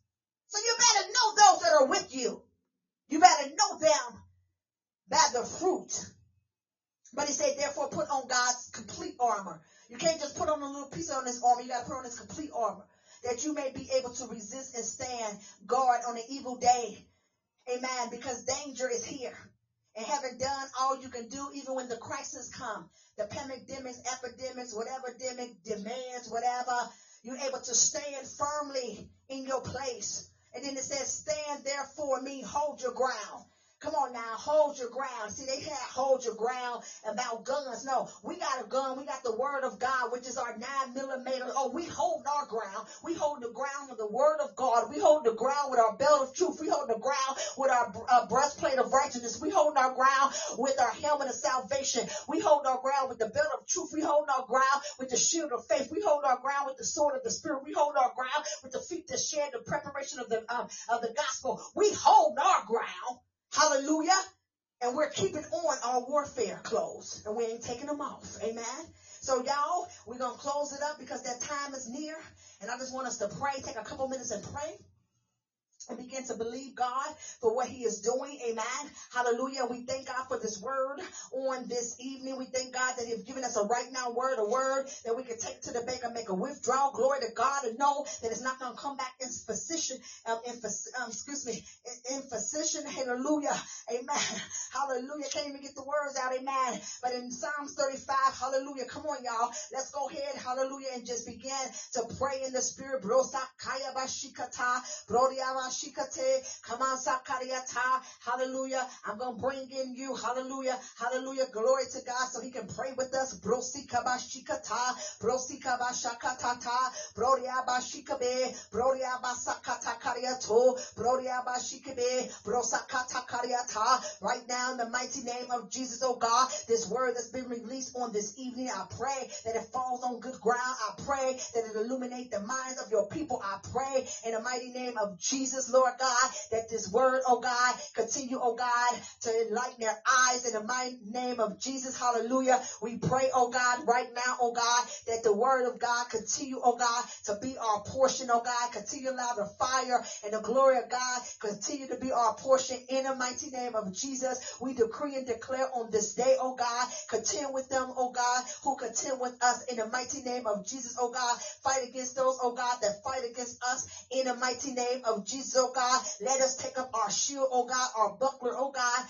so you better know those that are with you. You better know them by the fruit. But he said, therefore, put on God's complete armor. You can't just put on a little piece on this armor. You got to put on this complete armor that you may be able to resist and stand guard on the evil day. Amen. Because danger is here. And having done all you can do, even when the crisis come, the pandemics, epidemics, whatever demic demands, whatever, you're able to stand firmly in your place. And then it says, stand therefore, mean hold your ground. Come on now, hold your ground. See, they had hold your ground about guns. No, we got a gun. We got the word of God, which is our nine millimeter. Oh, we hold our ground. We hold the ground with the word of God. We hold the ground with our belt of truth. We hold the ground with our uh, breastplate of righteousness. We hold our ground with our helmet of salvation. We hold our ground with the belt of truth. We hold our ground with the shield of faith. We hold our ground with the sword of the spirit. We hold our ground with the feet that shed the preparation of the um, of the gospel. We hold our ground. Hallelujah. And we're keeping on our warfare clothes and we ain't taking them off. Amen. So y'all, we're going to close it up because that time is near. And I just want us to pray, take a couple minutes and pray and begin to believe God for what he is doing. Amen. Hallelujah. We thank God for this word on this evening. We thank God that he's given us a right now word, a word that we can take to the bank and make a withdrawal. Glory to God and know that it's not going to come back in physician, um, in, um, excuse me, in, in physician. Hallelujah. Amen. Hallelujah. Can't even get the words out. Amen. But in Psalms 35, hallelujah. Come on, y'all. Let's go ahead. Hallelujah. And just begin to pray in the spirit. Brosa shikate. Come on, sakariata. Hallelujah. I'm going to bring in you. Hallelujah. Hallelujah. Glory to God so he can pray with us. Brosi kabashikata. Brosi kabashakatata. Brodiaba shikabe. Brodiaba sakata kariato. Brodiaba shikabe. Brosakata kariata. Right now in the mighty name of Jesus, oh God, this word that's been released on this evening, I pray that it falls on good ground. I pray that it illuminate the minds of your people. I pray in the mighty name of Jesus Jesus, Lord God, that this word, oh God, continue, oh God, to enlighten their eyes in the mighty name of Jesus. Hallelujah. We pray, oh God, right now, oh God, that the word of God continue, oh God, to be our portion, oh God. Continue to allow the fire and the glory of God continue to be our portion in the mighty name of Jesus. We decree and declare on this day, oh God, contend with them, oh God, who contend with us in the mighty name of Jesus, oh God. Fight against those, oh God, that fight against us in the mighty name of Jesus, oh God. Let us take up our shield, oh God, our buckler, oh God.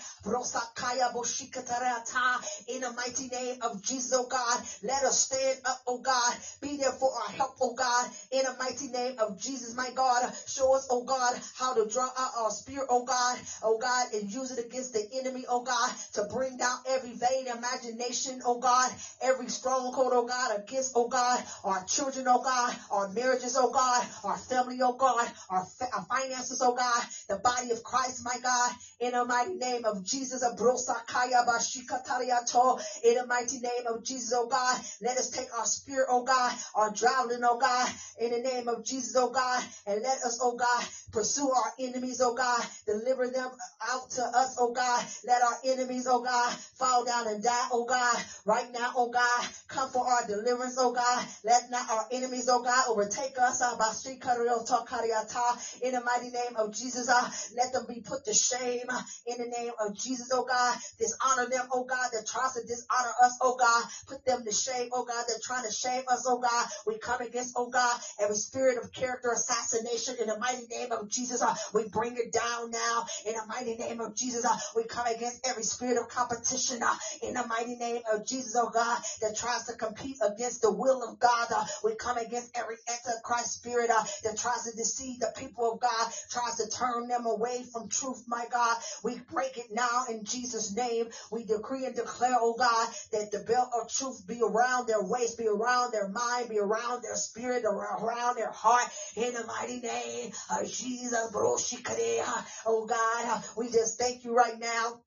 In the mighty name of Jesus, oh God. Let us stand up, oh God. Be there for our help, oh God. In the mighty name of Jesus, my God. Show us, oh God, how to draw out our spirit, oh God. Oh God, and use it against the enemy, oh God, to bring down every vain imagination, oh God. Every stronghold, oh God, against, oh God, our children, oh God, our marriages, oh God, our family, oh God, our, fa- our finances, oh God, the body of Christ, my God, in the mighty name of Jesus, Abrosakaya Bashikatariato, in the mighty name of Jesus, oh God, let us take our spirit, oh God, our drowning, oh God, in the name of Jesus, oh God, and let us, oh God, pursue our enemies, oh God, deliver them out to us, oh God, let our enemies, oh God, fall down and die, oh God, right now, oh God, come for our deliverance, oh God, let not our enemies, oh God, overtake us, ah, by in the mighty name of Jesus, uh, let them be put to shame, uh, in the name of Jesus, oh God, dishonor them, oh God, that tries to dishonor us, oh God, put them to shame, oh God, that trying to shame us, oh God, we come against, oh God, every spirit of character assassination in the mighty name of Jesus, uh, we bring it down now, in the mighty name of Jesus, uh, we come against every spirit of competition, uh, in the mighty name of Jesus, oh God, that tries to compete against the will of God, uh, we come against every antichrist spirit, uh, that tries to deceive the people of God, tries to turn them away from truth, my God, we break it now in Jesus' name. We decree and declare, oh God, that the belt of truth be around their waist, be around their mind, be around their spirit, around their heart, in the mighty name of Jesus. Oh God, we just thank you right now.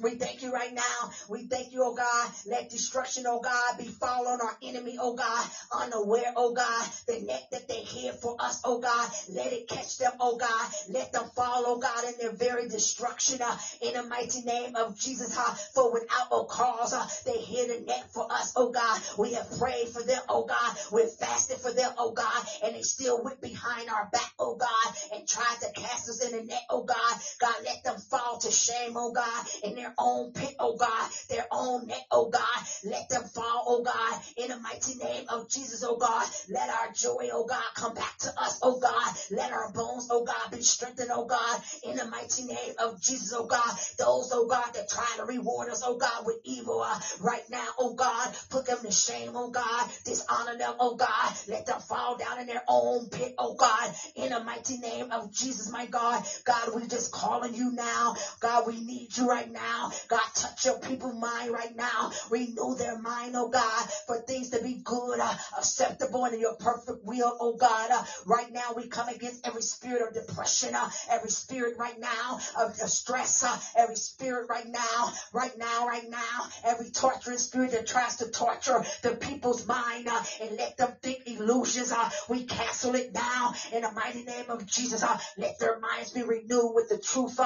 We thank you right now. We thank you, oh God. Let destruction, oh God, be fall on our enemy, oh God, unaware, oh God. The net that they hid for us, oh God, let it catch them, oh God. Let them fall, oh God, in their very destruction, uh, in the mighty name of Jesus, uh, for without a cause, uh, they hid a net for us, oh God. We have prayed for them, oh God. We've fasted for them, oh God, and they still went behind our back, oh God, and tried to cast us in the net, oh God. God, let them fall to shame, oh God, in their own pit, oh God, their own net, oh God. Let them fall, oh God, in the mighty name of Jesus, oh God. Let our joy, oh God, come back to us, oh God. Let our bones, oh God, be strengthened, oh God, in the mighty name of Jesus, oh God. Those, oh God, that try to reward us, oh God, with evil, uh, right now, oh God, put them to shame, oh God, dishonor them, oh God. Let them fall down in their own pit, oh God, in the mighty name of Jesus, my God. God, we just calling you now. God, we need you right now. God, touch your people's mind right now. Renew their mind, oh God, for things to be good, uh, acceptable, and in your perfect will, oh God. Uh, right now, we come against every spirit of depression, uh, every spirit right now of stress, uh, every spirit right now, right now, right now, every torturing spirit that tries to torture the people's mind uh, and let them think illusions. Uh, we cancel it now in the mighty name of Jesus. Let their minds be renewed with the truth.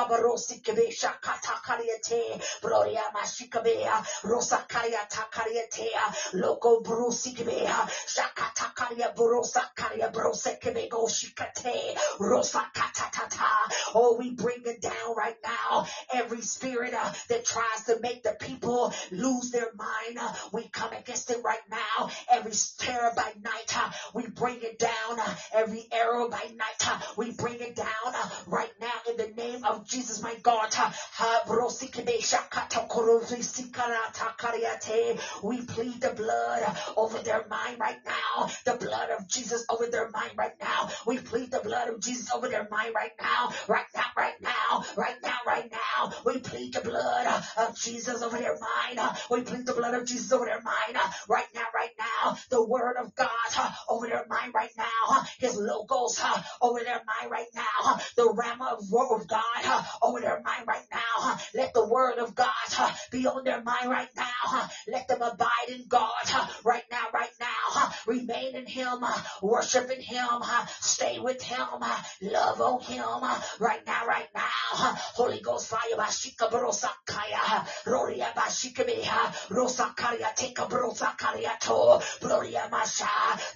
Shakatakariate, Broria mashikabea, Rosakaria takariatea, Loco brusikebea, Shakatakaria brosakaria brosekebego shikate, Rosakatatata. Oh, we bring it down right now. Every spirit uh, that tries to make the people lose their mind, uh, we come against it right now. Every terror by night, uh, we bring it down. Every arrow by night, uh, we bring it down uh, right now in the name of Jesus, my God. Uh, We plead the blood over their mind right now. The blood of Jesus over their mind right now. We plead the blood of Jesus over their mind right now. Right now, right now, right now, right now. We plead the blood of Jesus over their mind. We plead the blood of Jesus over their mind right now, right now. The word of God over their mind right now. His logos over their mind right now. The rhema of word of God over their mind right now. Let the word of God be on their mind right now. Let them abide in God right now, right now. remain in him, worship in him, stay with him, love on him, right now, right now. Holy Ghost fire, Bashika Brosakaya, Roria Bashikabeha, Rosakaria, take a Brosakariato, Gloria Masha,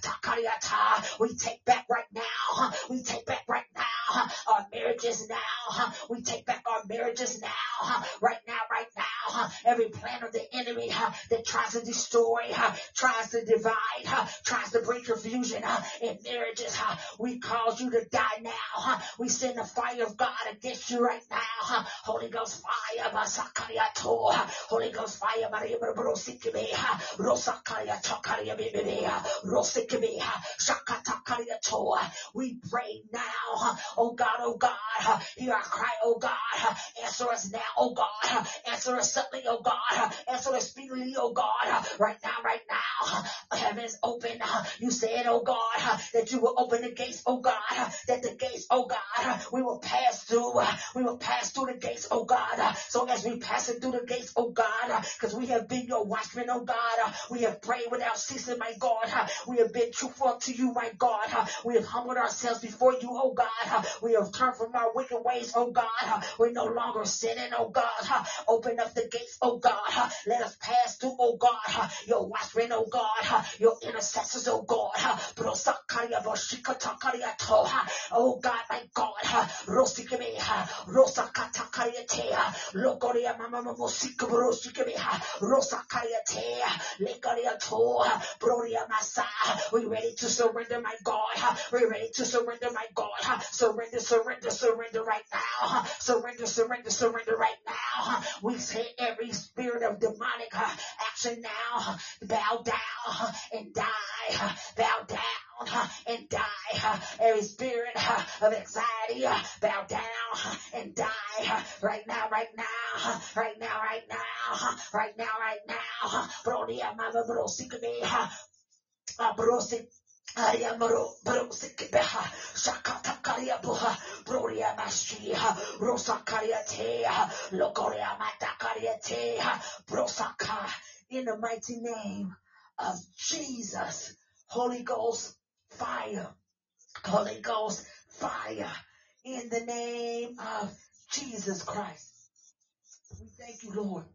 Takariata. We take back right now, we take back right now uh, our marriages now, we take back our marriages now, right now, right now. Every plan of the enemy that tries to destroy, tries to divide, tries to bring confusion in marriages. We cause you to die now. We send the fire of God against you right now. Holy Ghost fire, Masakariato, Holy Ghost fire, Maria Brosikime, Rosakaria Takaria Bibia, Rosikime, We pray now, oh God, oh God, uh, hear our cry, oh God, uh, answer us now, oh God, uh, answer us suddenly, oh God, uh, answer us speedily, oh God, uh, right now, right now, uh, heavens open, uh, you said, oh God, uh, that you will open the gates, oh God, uh, that the gates, oh God, uh, we will pass through, uh, we will pass through the gates, oh God, uh, so as we pass through the gates, oh God, because we have been your watchmen, oh God, uh, we have prayed without ceasing, my God, uh, we have been truthful to you, my God, uh, we have humbled ourselves before you, oh God, uh, we have turned from our wicked ways, oh God, we're no longer sinning, oh God, open up the gates, oh God, let us pass through, oh God, your watchmen, oh God, your intercessors, oh God, oh God, my God, Rosikame, Rosakatakaria Tea, Lokoria Mama Mosika Brosikame, Rosakaria Tea, Lekaria Toha, Broria Masa, we ready to surrender, my God, uh, we ready to surrender, my God, surrender, surrender, surrender right now, surrender, surrender, surrender right now, we say every spirit of demonic uh, action now, bow down uh, and die, uh, bow down and die. Every spirit of anxiety, bow down and die right now, right now, right now, right now, right now, right now. Brodia mama brosikame, uh, uh, brosik. Ariamaro brosikebeha shakata karia buha broria mashiha rosa karia teha lokoria mata karia teha brosaka in the mighty name of Jesus Holy Ghost fire Holy Ghost fire. In the name of Jesus Christ we thank you Lord.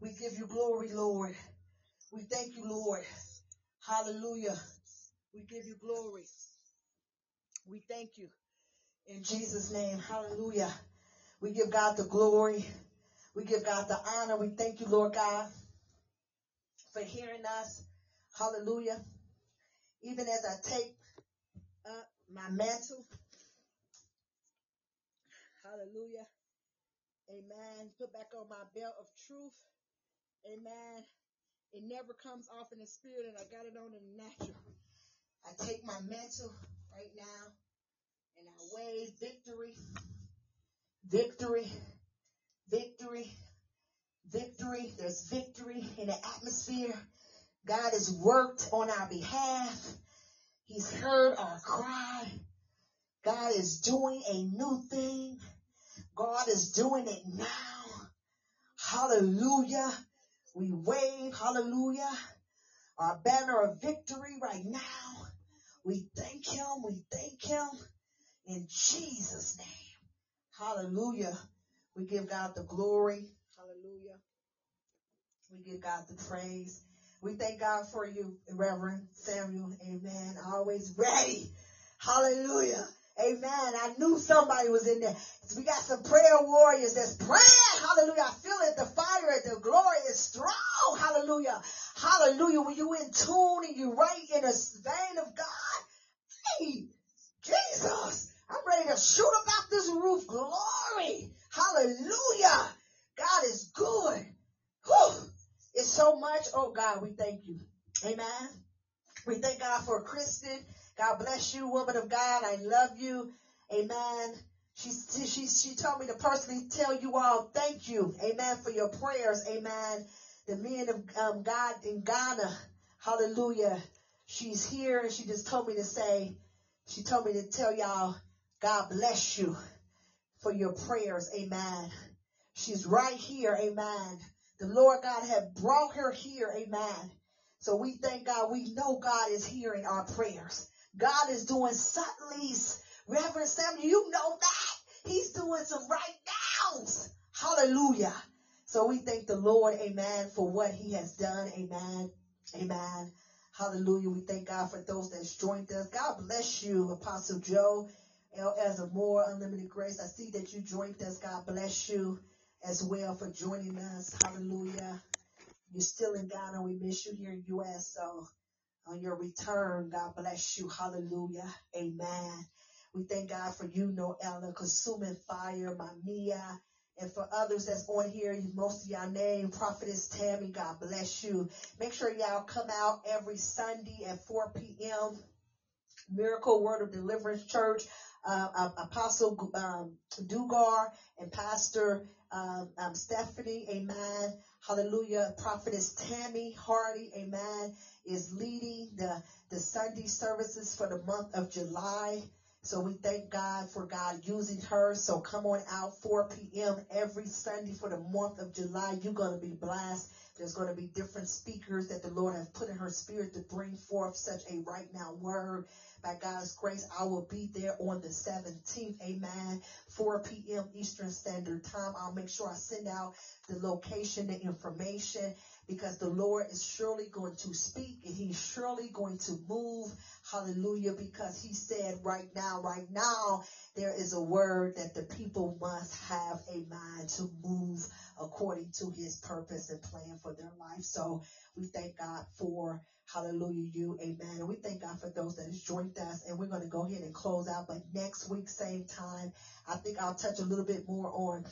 We give you glory Lord. We thank you Lord. Hallelujah we give you glory. We thank you. In Jesus' name, hallelujah. We give God the glory. We give God the honor. We thank you, Lord God, for hearing us. Hallelujah. Even as I take up my mantle. Hallelujah. Amen. Put back on my belt of truth. Amen. It never comes off in the spirit, and I got it on in the natural. I take my mantle right now and I wave victory, victory, victory, victory. There's victory in the atmosphere. God has worked on our behalf. He's heard our cry. God is doing a new thing. God is doing it now. Hallelujah. We wave, hallelujah, our banner of victory right now. We thank him. We thank him in Jesus' name. Hallelujah. We give God the glory. Hallelujah. We give God the praise. We thank God for you, Reverend Samuel. Amen. Always ready. Hallelujah. Amen. I knew somebody was in there. We got some prayer warriors that's praying. Hallelujah. I feel it. The fire, the glory is strong. Hallelujah. Hallelujah. When you in tune and you right in the vein of God. Jesus. I'm ready to shoot up this roof. Glory. Hallelujah. God is good. Whew. It's so much. Oh God, we thank you. Amen. We thank God for Kristen. God bless you, woman of God. I love you. Amen. She, she, she told me to personally tell you all thank you. Amen. For your prayers. Amen. The men of um, God in Ghana. Hallelujah. She's here and she just told me to say, she told me to tell y'all, God bless you for your prayers. Amen. She's right here. Amen. The Lord God had brought her here. Amen. So we thank God. We know God is hearing our prayers. God is doing suddenlies. Reverend Samuel, you know that. He's doing some right nows. Hallelujah. So we thank the Lord, amen, for what he has done. Amen. Amen. Hallelujah. We thank God for those that's joined us. God bless you, Apostle Joe. As a more unlimited grace, I see that you joined us. God bless you as well for joining us. Hallelujah. You're still in Ghana. We miss you here in U.S. So on your return, God bless you. Hallelujah. Amen. We thank God for you, Noella, consuming fire, my Mia, and for others that's on here, most of y'all name, Prophetess Tammy, God bless you. Make sure y'all come out every Sunday at 4 p.m. Miracle Word of Deliverance Church. Uh, Apostle um, Dugar and Pastor um, um, Stephanie, amen. Hallelujah. Prophetess Tammy Hardy, amen, is leading the, the Sunday services for the month of July. So we thank God for God using her. So come on out 4 p.m. every Sunday for the month of July. You're going to be blessed. There's going to be different speakers that the Lord has put in her spirit to bring forth such a right now word. By God's grace, I will be there on the 17th. Amen. 4 p.m. Eastern Standard Time. I'll make sure I send out the location, the information, because the Lord is surely going to speak and he's surely going to move. Hallelujah. Because he said right now, right now, there is a word that the people must have a mind to move according to his purpose and plan for their life. So we thank God for Hallelujah, you. Amen. And we thank God for those that has joined us. And we're going to go ahead and close out. But next week, same time, I think I'll touch a little bit more on.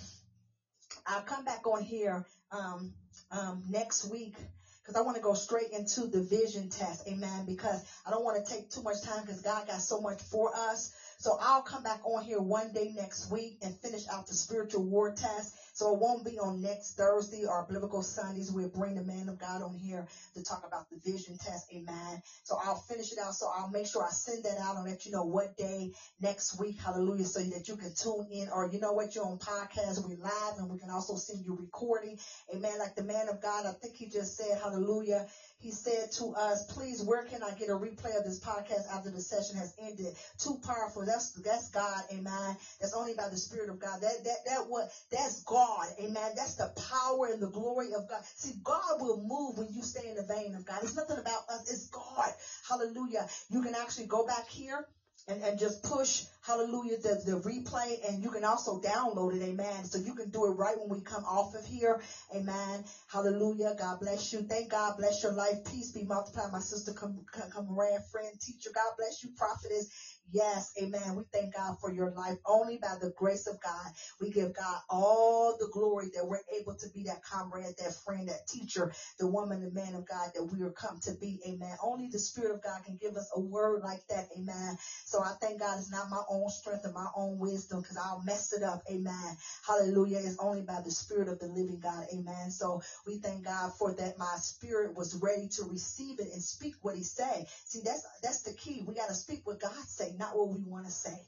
I'll come back on here um, um, next week because I want to go straight into the vision test. Amen. Because I don't want to take too much time because God got so much for us. So I'll come back on here one day next week and finish out the spiritual war test. So it won't be on next Thursday or biblical Sundays. We'll bring the man of God on here to talk about the vision test. Amen. So I'll finish it out. So I'll make sure I send that out and let you know what day next week. Hallelujah. So that you can tune in or you know what, you're on podcast. We live and we can also send you recording. Amen. Like the man of God, I think he just said, hallelujah he said to us, please, where can I get a replay of this podcast after the session has ended? Too powerful. That's, that's God. Amen. That's only by the Spirit of God. That, that, that what, that's God. Amen. That's the power and the glory of God. See, God will move when you stay in the vein of God. It's nothing about us. It's God. Hallelujah. You can actually go back here and, and just push hallelujah the, the replay and you can also download it amen. So you can do it right when we come off of here amen. Hallelujah. God bless you. Thank god bless your life. Peace be multiplied my sister come come, friend teacher. God bless you prophetess Yes, amen. We thank God for your life only by the grace of God. We give God all the glory that we're able to be that comrade, that friend, that teacher, the woman, the man of God that we are come to be. Amen. Only the Spirit of God can give us a word like that. Amen. So I thank God it's not my own strength and my own wisdom because I'll mess it up. Amen. Hallelujah. It's only by the Spirit of the living God. Amen. So we thank God for that. My spirit was ready to receive it and speak what he say. See, that's, that's the key. We got to speak what God say, not what we want to say.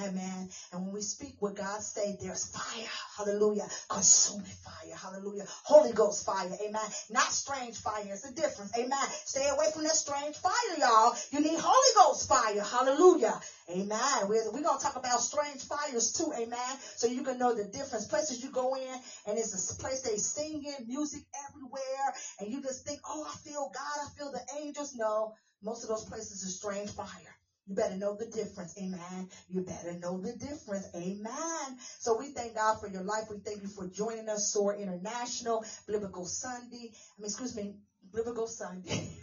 Amen. And when we speak what God say, there's fire. Hallelujah. Consuming fire. Hallelujah. Holy Ghost fire. Amen. Not strange fire. It's a difference. Amen. Stay away from that strange fire, y'all. You need Holy Ghost fire. Hallelujah. Amen. We're, we're going to talk about strange fires too. Amen. So you can know the difference. Places you go in and it's a place they singing, music everywhere. And you just think, oh, I feel God. I feel the angels. No, most of those places are strange fire. You better know the difference. Amen. You better know the difference. Amen. So we thank God for your life. We thank you for joining us, SOAR International, Biblical Sunday. I mean, excuse me, Biblical Sunday.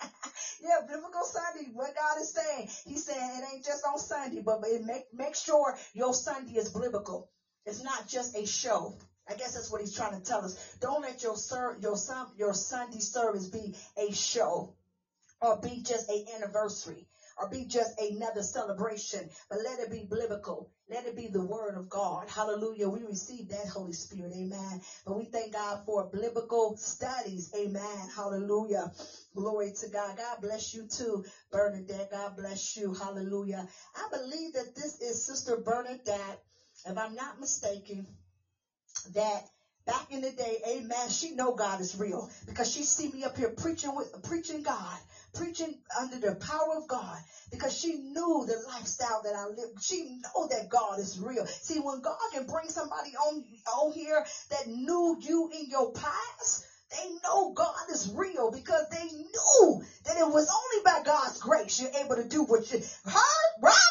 yeah, biblical Sunday. What God is saying, He's saying it ain't just on Sunday, but it make make sure your Sunday is biblical. It's not just a show. I guess that's what He's trying to tell us. Don't let your sir your your Sunday service be a show or be just a anniversary or be just another celebration, but let it be biblical. Let it be the word of God. Hallelujah. We receive that Holy Spirit. Amen. But we thank God for biblical studies. Amen. Hallelujah. Glory to God. God bless you too, Bernadette. God bless you. Hallelujah. I believe that this is Sister Bernadette, if I'm not mistaken, that back in the day, amen, she know God is real because she see me up here preaching with preaching God, preaching under the power of God because she knew the lifestyle that I live. She know that God is real. See, when God can bring somebody on on here that knew you in your past, they know God is real because they knew that it was only by God's grace you're able to do what you her Robin.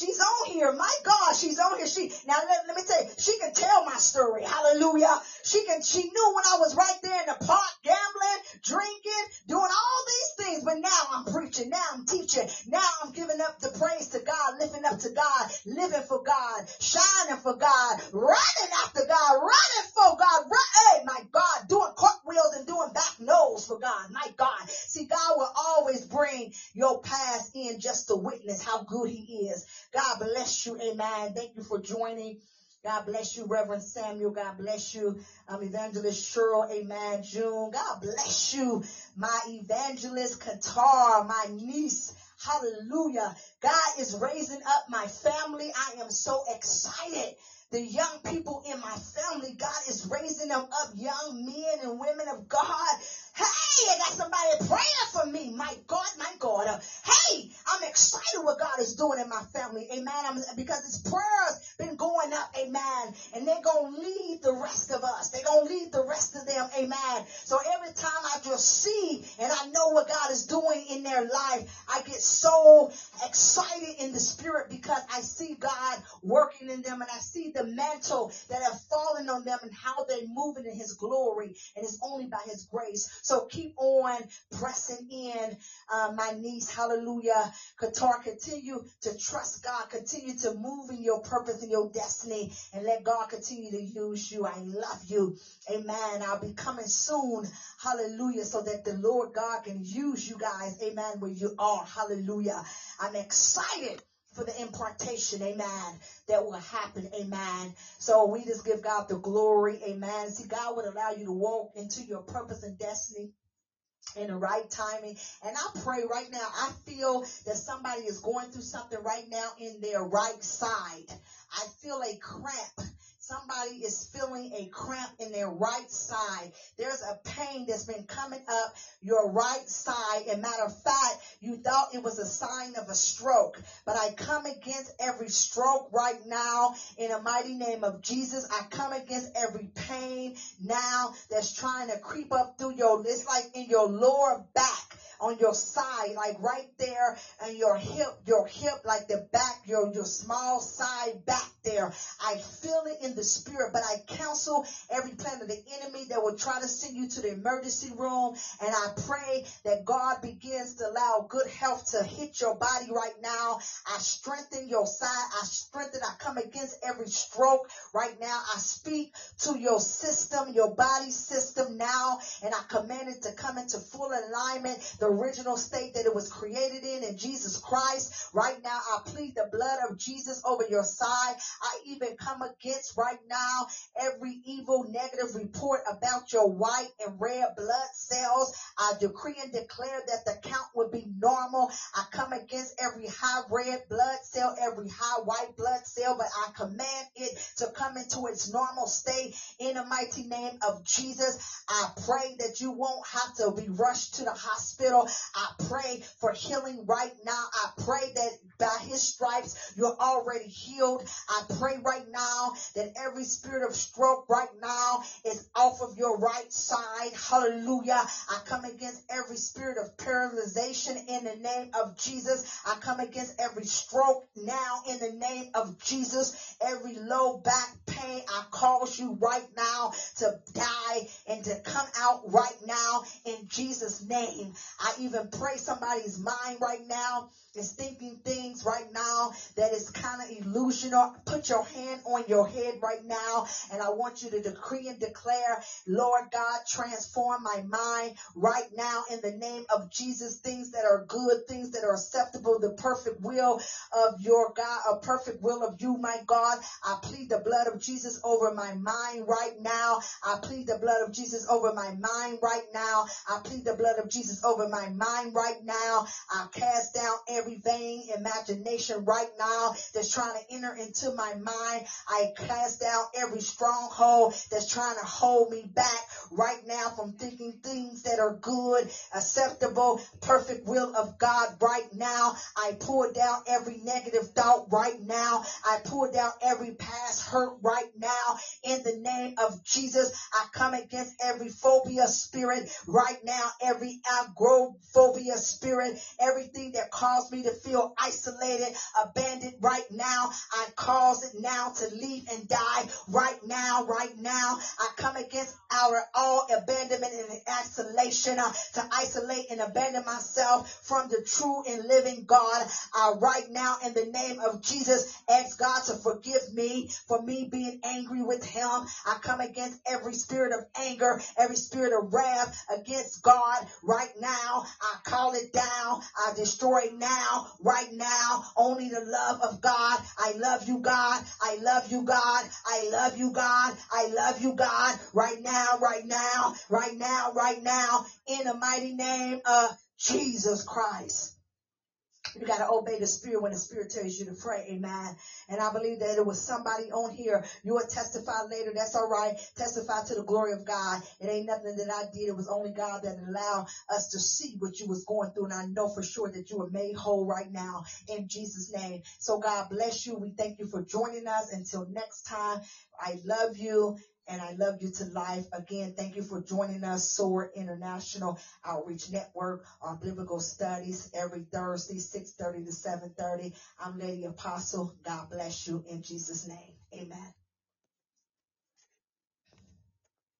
She's on here. My God, she's on here. She now let, let me tell you, she can tell my story. Hallelujah. She can she knew when I was right there in the park gambling, drinking, doing all these things, but now I'm preaching, now I'm teaching, now I'm giving up the praise to God, lifting up to God, living for God, shining for God, running after God, running for God, run, hey my God, doing cartwheels and doing back nose for God. My God. See, God will always bring your past in just to witness how good he is. God bless you. Amen. Thank you for joining. God bless you, Reverend Samuel. God bless you, um, Evangelist Cheryl. Amen. June. God bless you, my evangelist Qatar, my niece. Hallelujah. God is raising up my family. I am so excited. The young people in my family, God is raising them up, young men and women of God. Hey, I got somebody praying for me. My God, my God. Hey, I'm excited what God is doing in my family. Amen. I'm, because His prayers been going up. Amen. And they're going to lead the rest of us. They're going to lead the rest of them. Amen. So every time I just see and I know what God is doing in their life, I get so excited in the spirit because I see God working in them and I see the mantle that have fallen on them and how they're moving in His glory. And it's only by His grace. So keep on pressing in, uh, my niece. Hallelujah. Qatar, continue to trust God. Continue to move in your purpose and your destiny and let God continue to use you. I love you. Amen. I'll be coming soon. Hallelujah. So that the Lord God can use you guys. Amen. Where you are. Hallelujah. I'm excited for the impartation, amen, that will happen, amen. So we just give God the glory, amen. See, God would allow you to walk into your purpose and destiny in the right timing. And I pray right now, I feel that somebody is going through something right now in their right side. I feel a cramp Somebody is feeling a cramp in their right side. There's a pain that's been coming up your right side. And matter of fact, you thought it was a sign of a stroke. But I come against every stroke right now in the mighty name of Jesus. I come against every pain now that's trying to creep up through your, it's like in your lower back on your side, like right there and your hip, your hip, like the back, your, your small side back there. I feel it in the spirit, but I counsel every plan of the enemy that will try to send you to the emergency room. And I pray that God begins to allow good health to hit your body right now. I strengthen your side. I strengthen, I come against every stroke right now. I speak to your system, your body system now, and I command it to come into full alignment. The original state that it was created in in Jesus Christ. Right now, I plead the blood of Jesus over your side. I even come against right now every evil negative report about your white and red blood cells. I decree and declare that the count would be normal. I come against every high red blood cell, every high white blood cell, but I command it to come into its normal state in the mighty name of Jesus. I pray that you won't have to be rushed to the hospital. I pray for healing right now. I pray that by his stripes you're already healed. I pray right now that every spirit of stroke right now is off of your right side. Hallelujah. I come against every spirit of paralyzation in the name of Jesus. I come against every stroke now in the name of Jesus. Every low back pain, I cause you right now to die and to come out right now in Jesus' name. I even pray somebody's mind right now is thinking things right now that is kind of illusional. Put your hand on your head right now and I want you to decree and declare, Lord God, transform my mind right now in the name of Jesus. Things that are good, things that are acceptable, the perfect will of your God, a perfect will of you, my God. I plead the blood of Jesus over my mind right now. I plead the blood of Jesus over my mind right now. I plead the blood of Jesus over my mind right now. I cast down every vain imagination right now that's trying to enter into my mind. I cast out every stronghold that's trying to hold me back right now from thinking things that are good, acceptable, perfect will of God right now. I pull down every negative thought right now. I pull down every past hurt right now in the name of Jesus. I come against every phobia spirit right now, every agoraphobia spirit, everything that caused me to feel isolated, abandoned right now. I cause it now to leave and die right now, right now. I come against our all abandonment and isolation uh, to isolate and abandon myself from the true and living God. Uh, right now, in the name of Jesus, ask God to forgive me for me being angry with Him. I come against every spirit of anger, every spirit of wrath against God right now. I call it down. I destroy it now, right now. Only the love of God. I love you, God. I love you, God. I love you, God. I love you, God. Right now, right now, right now, right now, in the mighty name of Jesus Christ. You got to obey the spirit when the spirit tells you to pray. Amen. And I believe that it was somebody on here. You will testify later. That's all right. Testify to the glory of God. It ain't nothing that I did. It was only God that allowed us to see what you was going through. And I know for sure that you were made whole right now in Jesus name. So God bless you. We thank you for joining us. Until next time, I love you and I love you to life. Again, thank you for joining us, SOAR International Outreach Network on Biblical Studies every Thursday, 6.30 to 7.30. I'm Lady Apostle. God bless you in Jesus' name. Amen.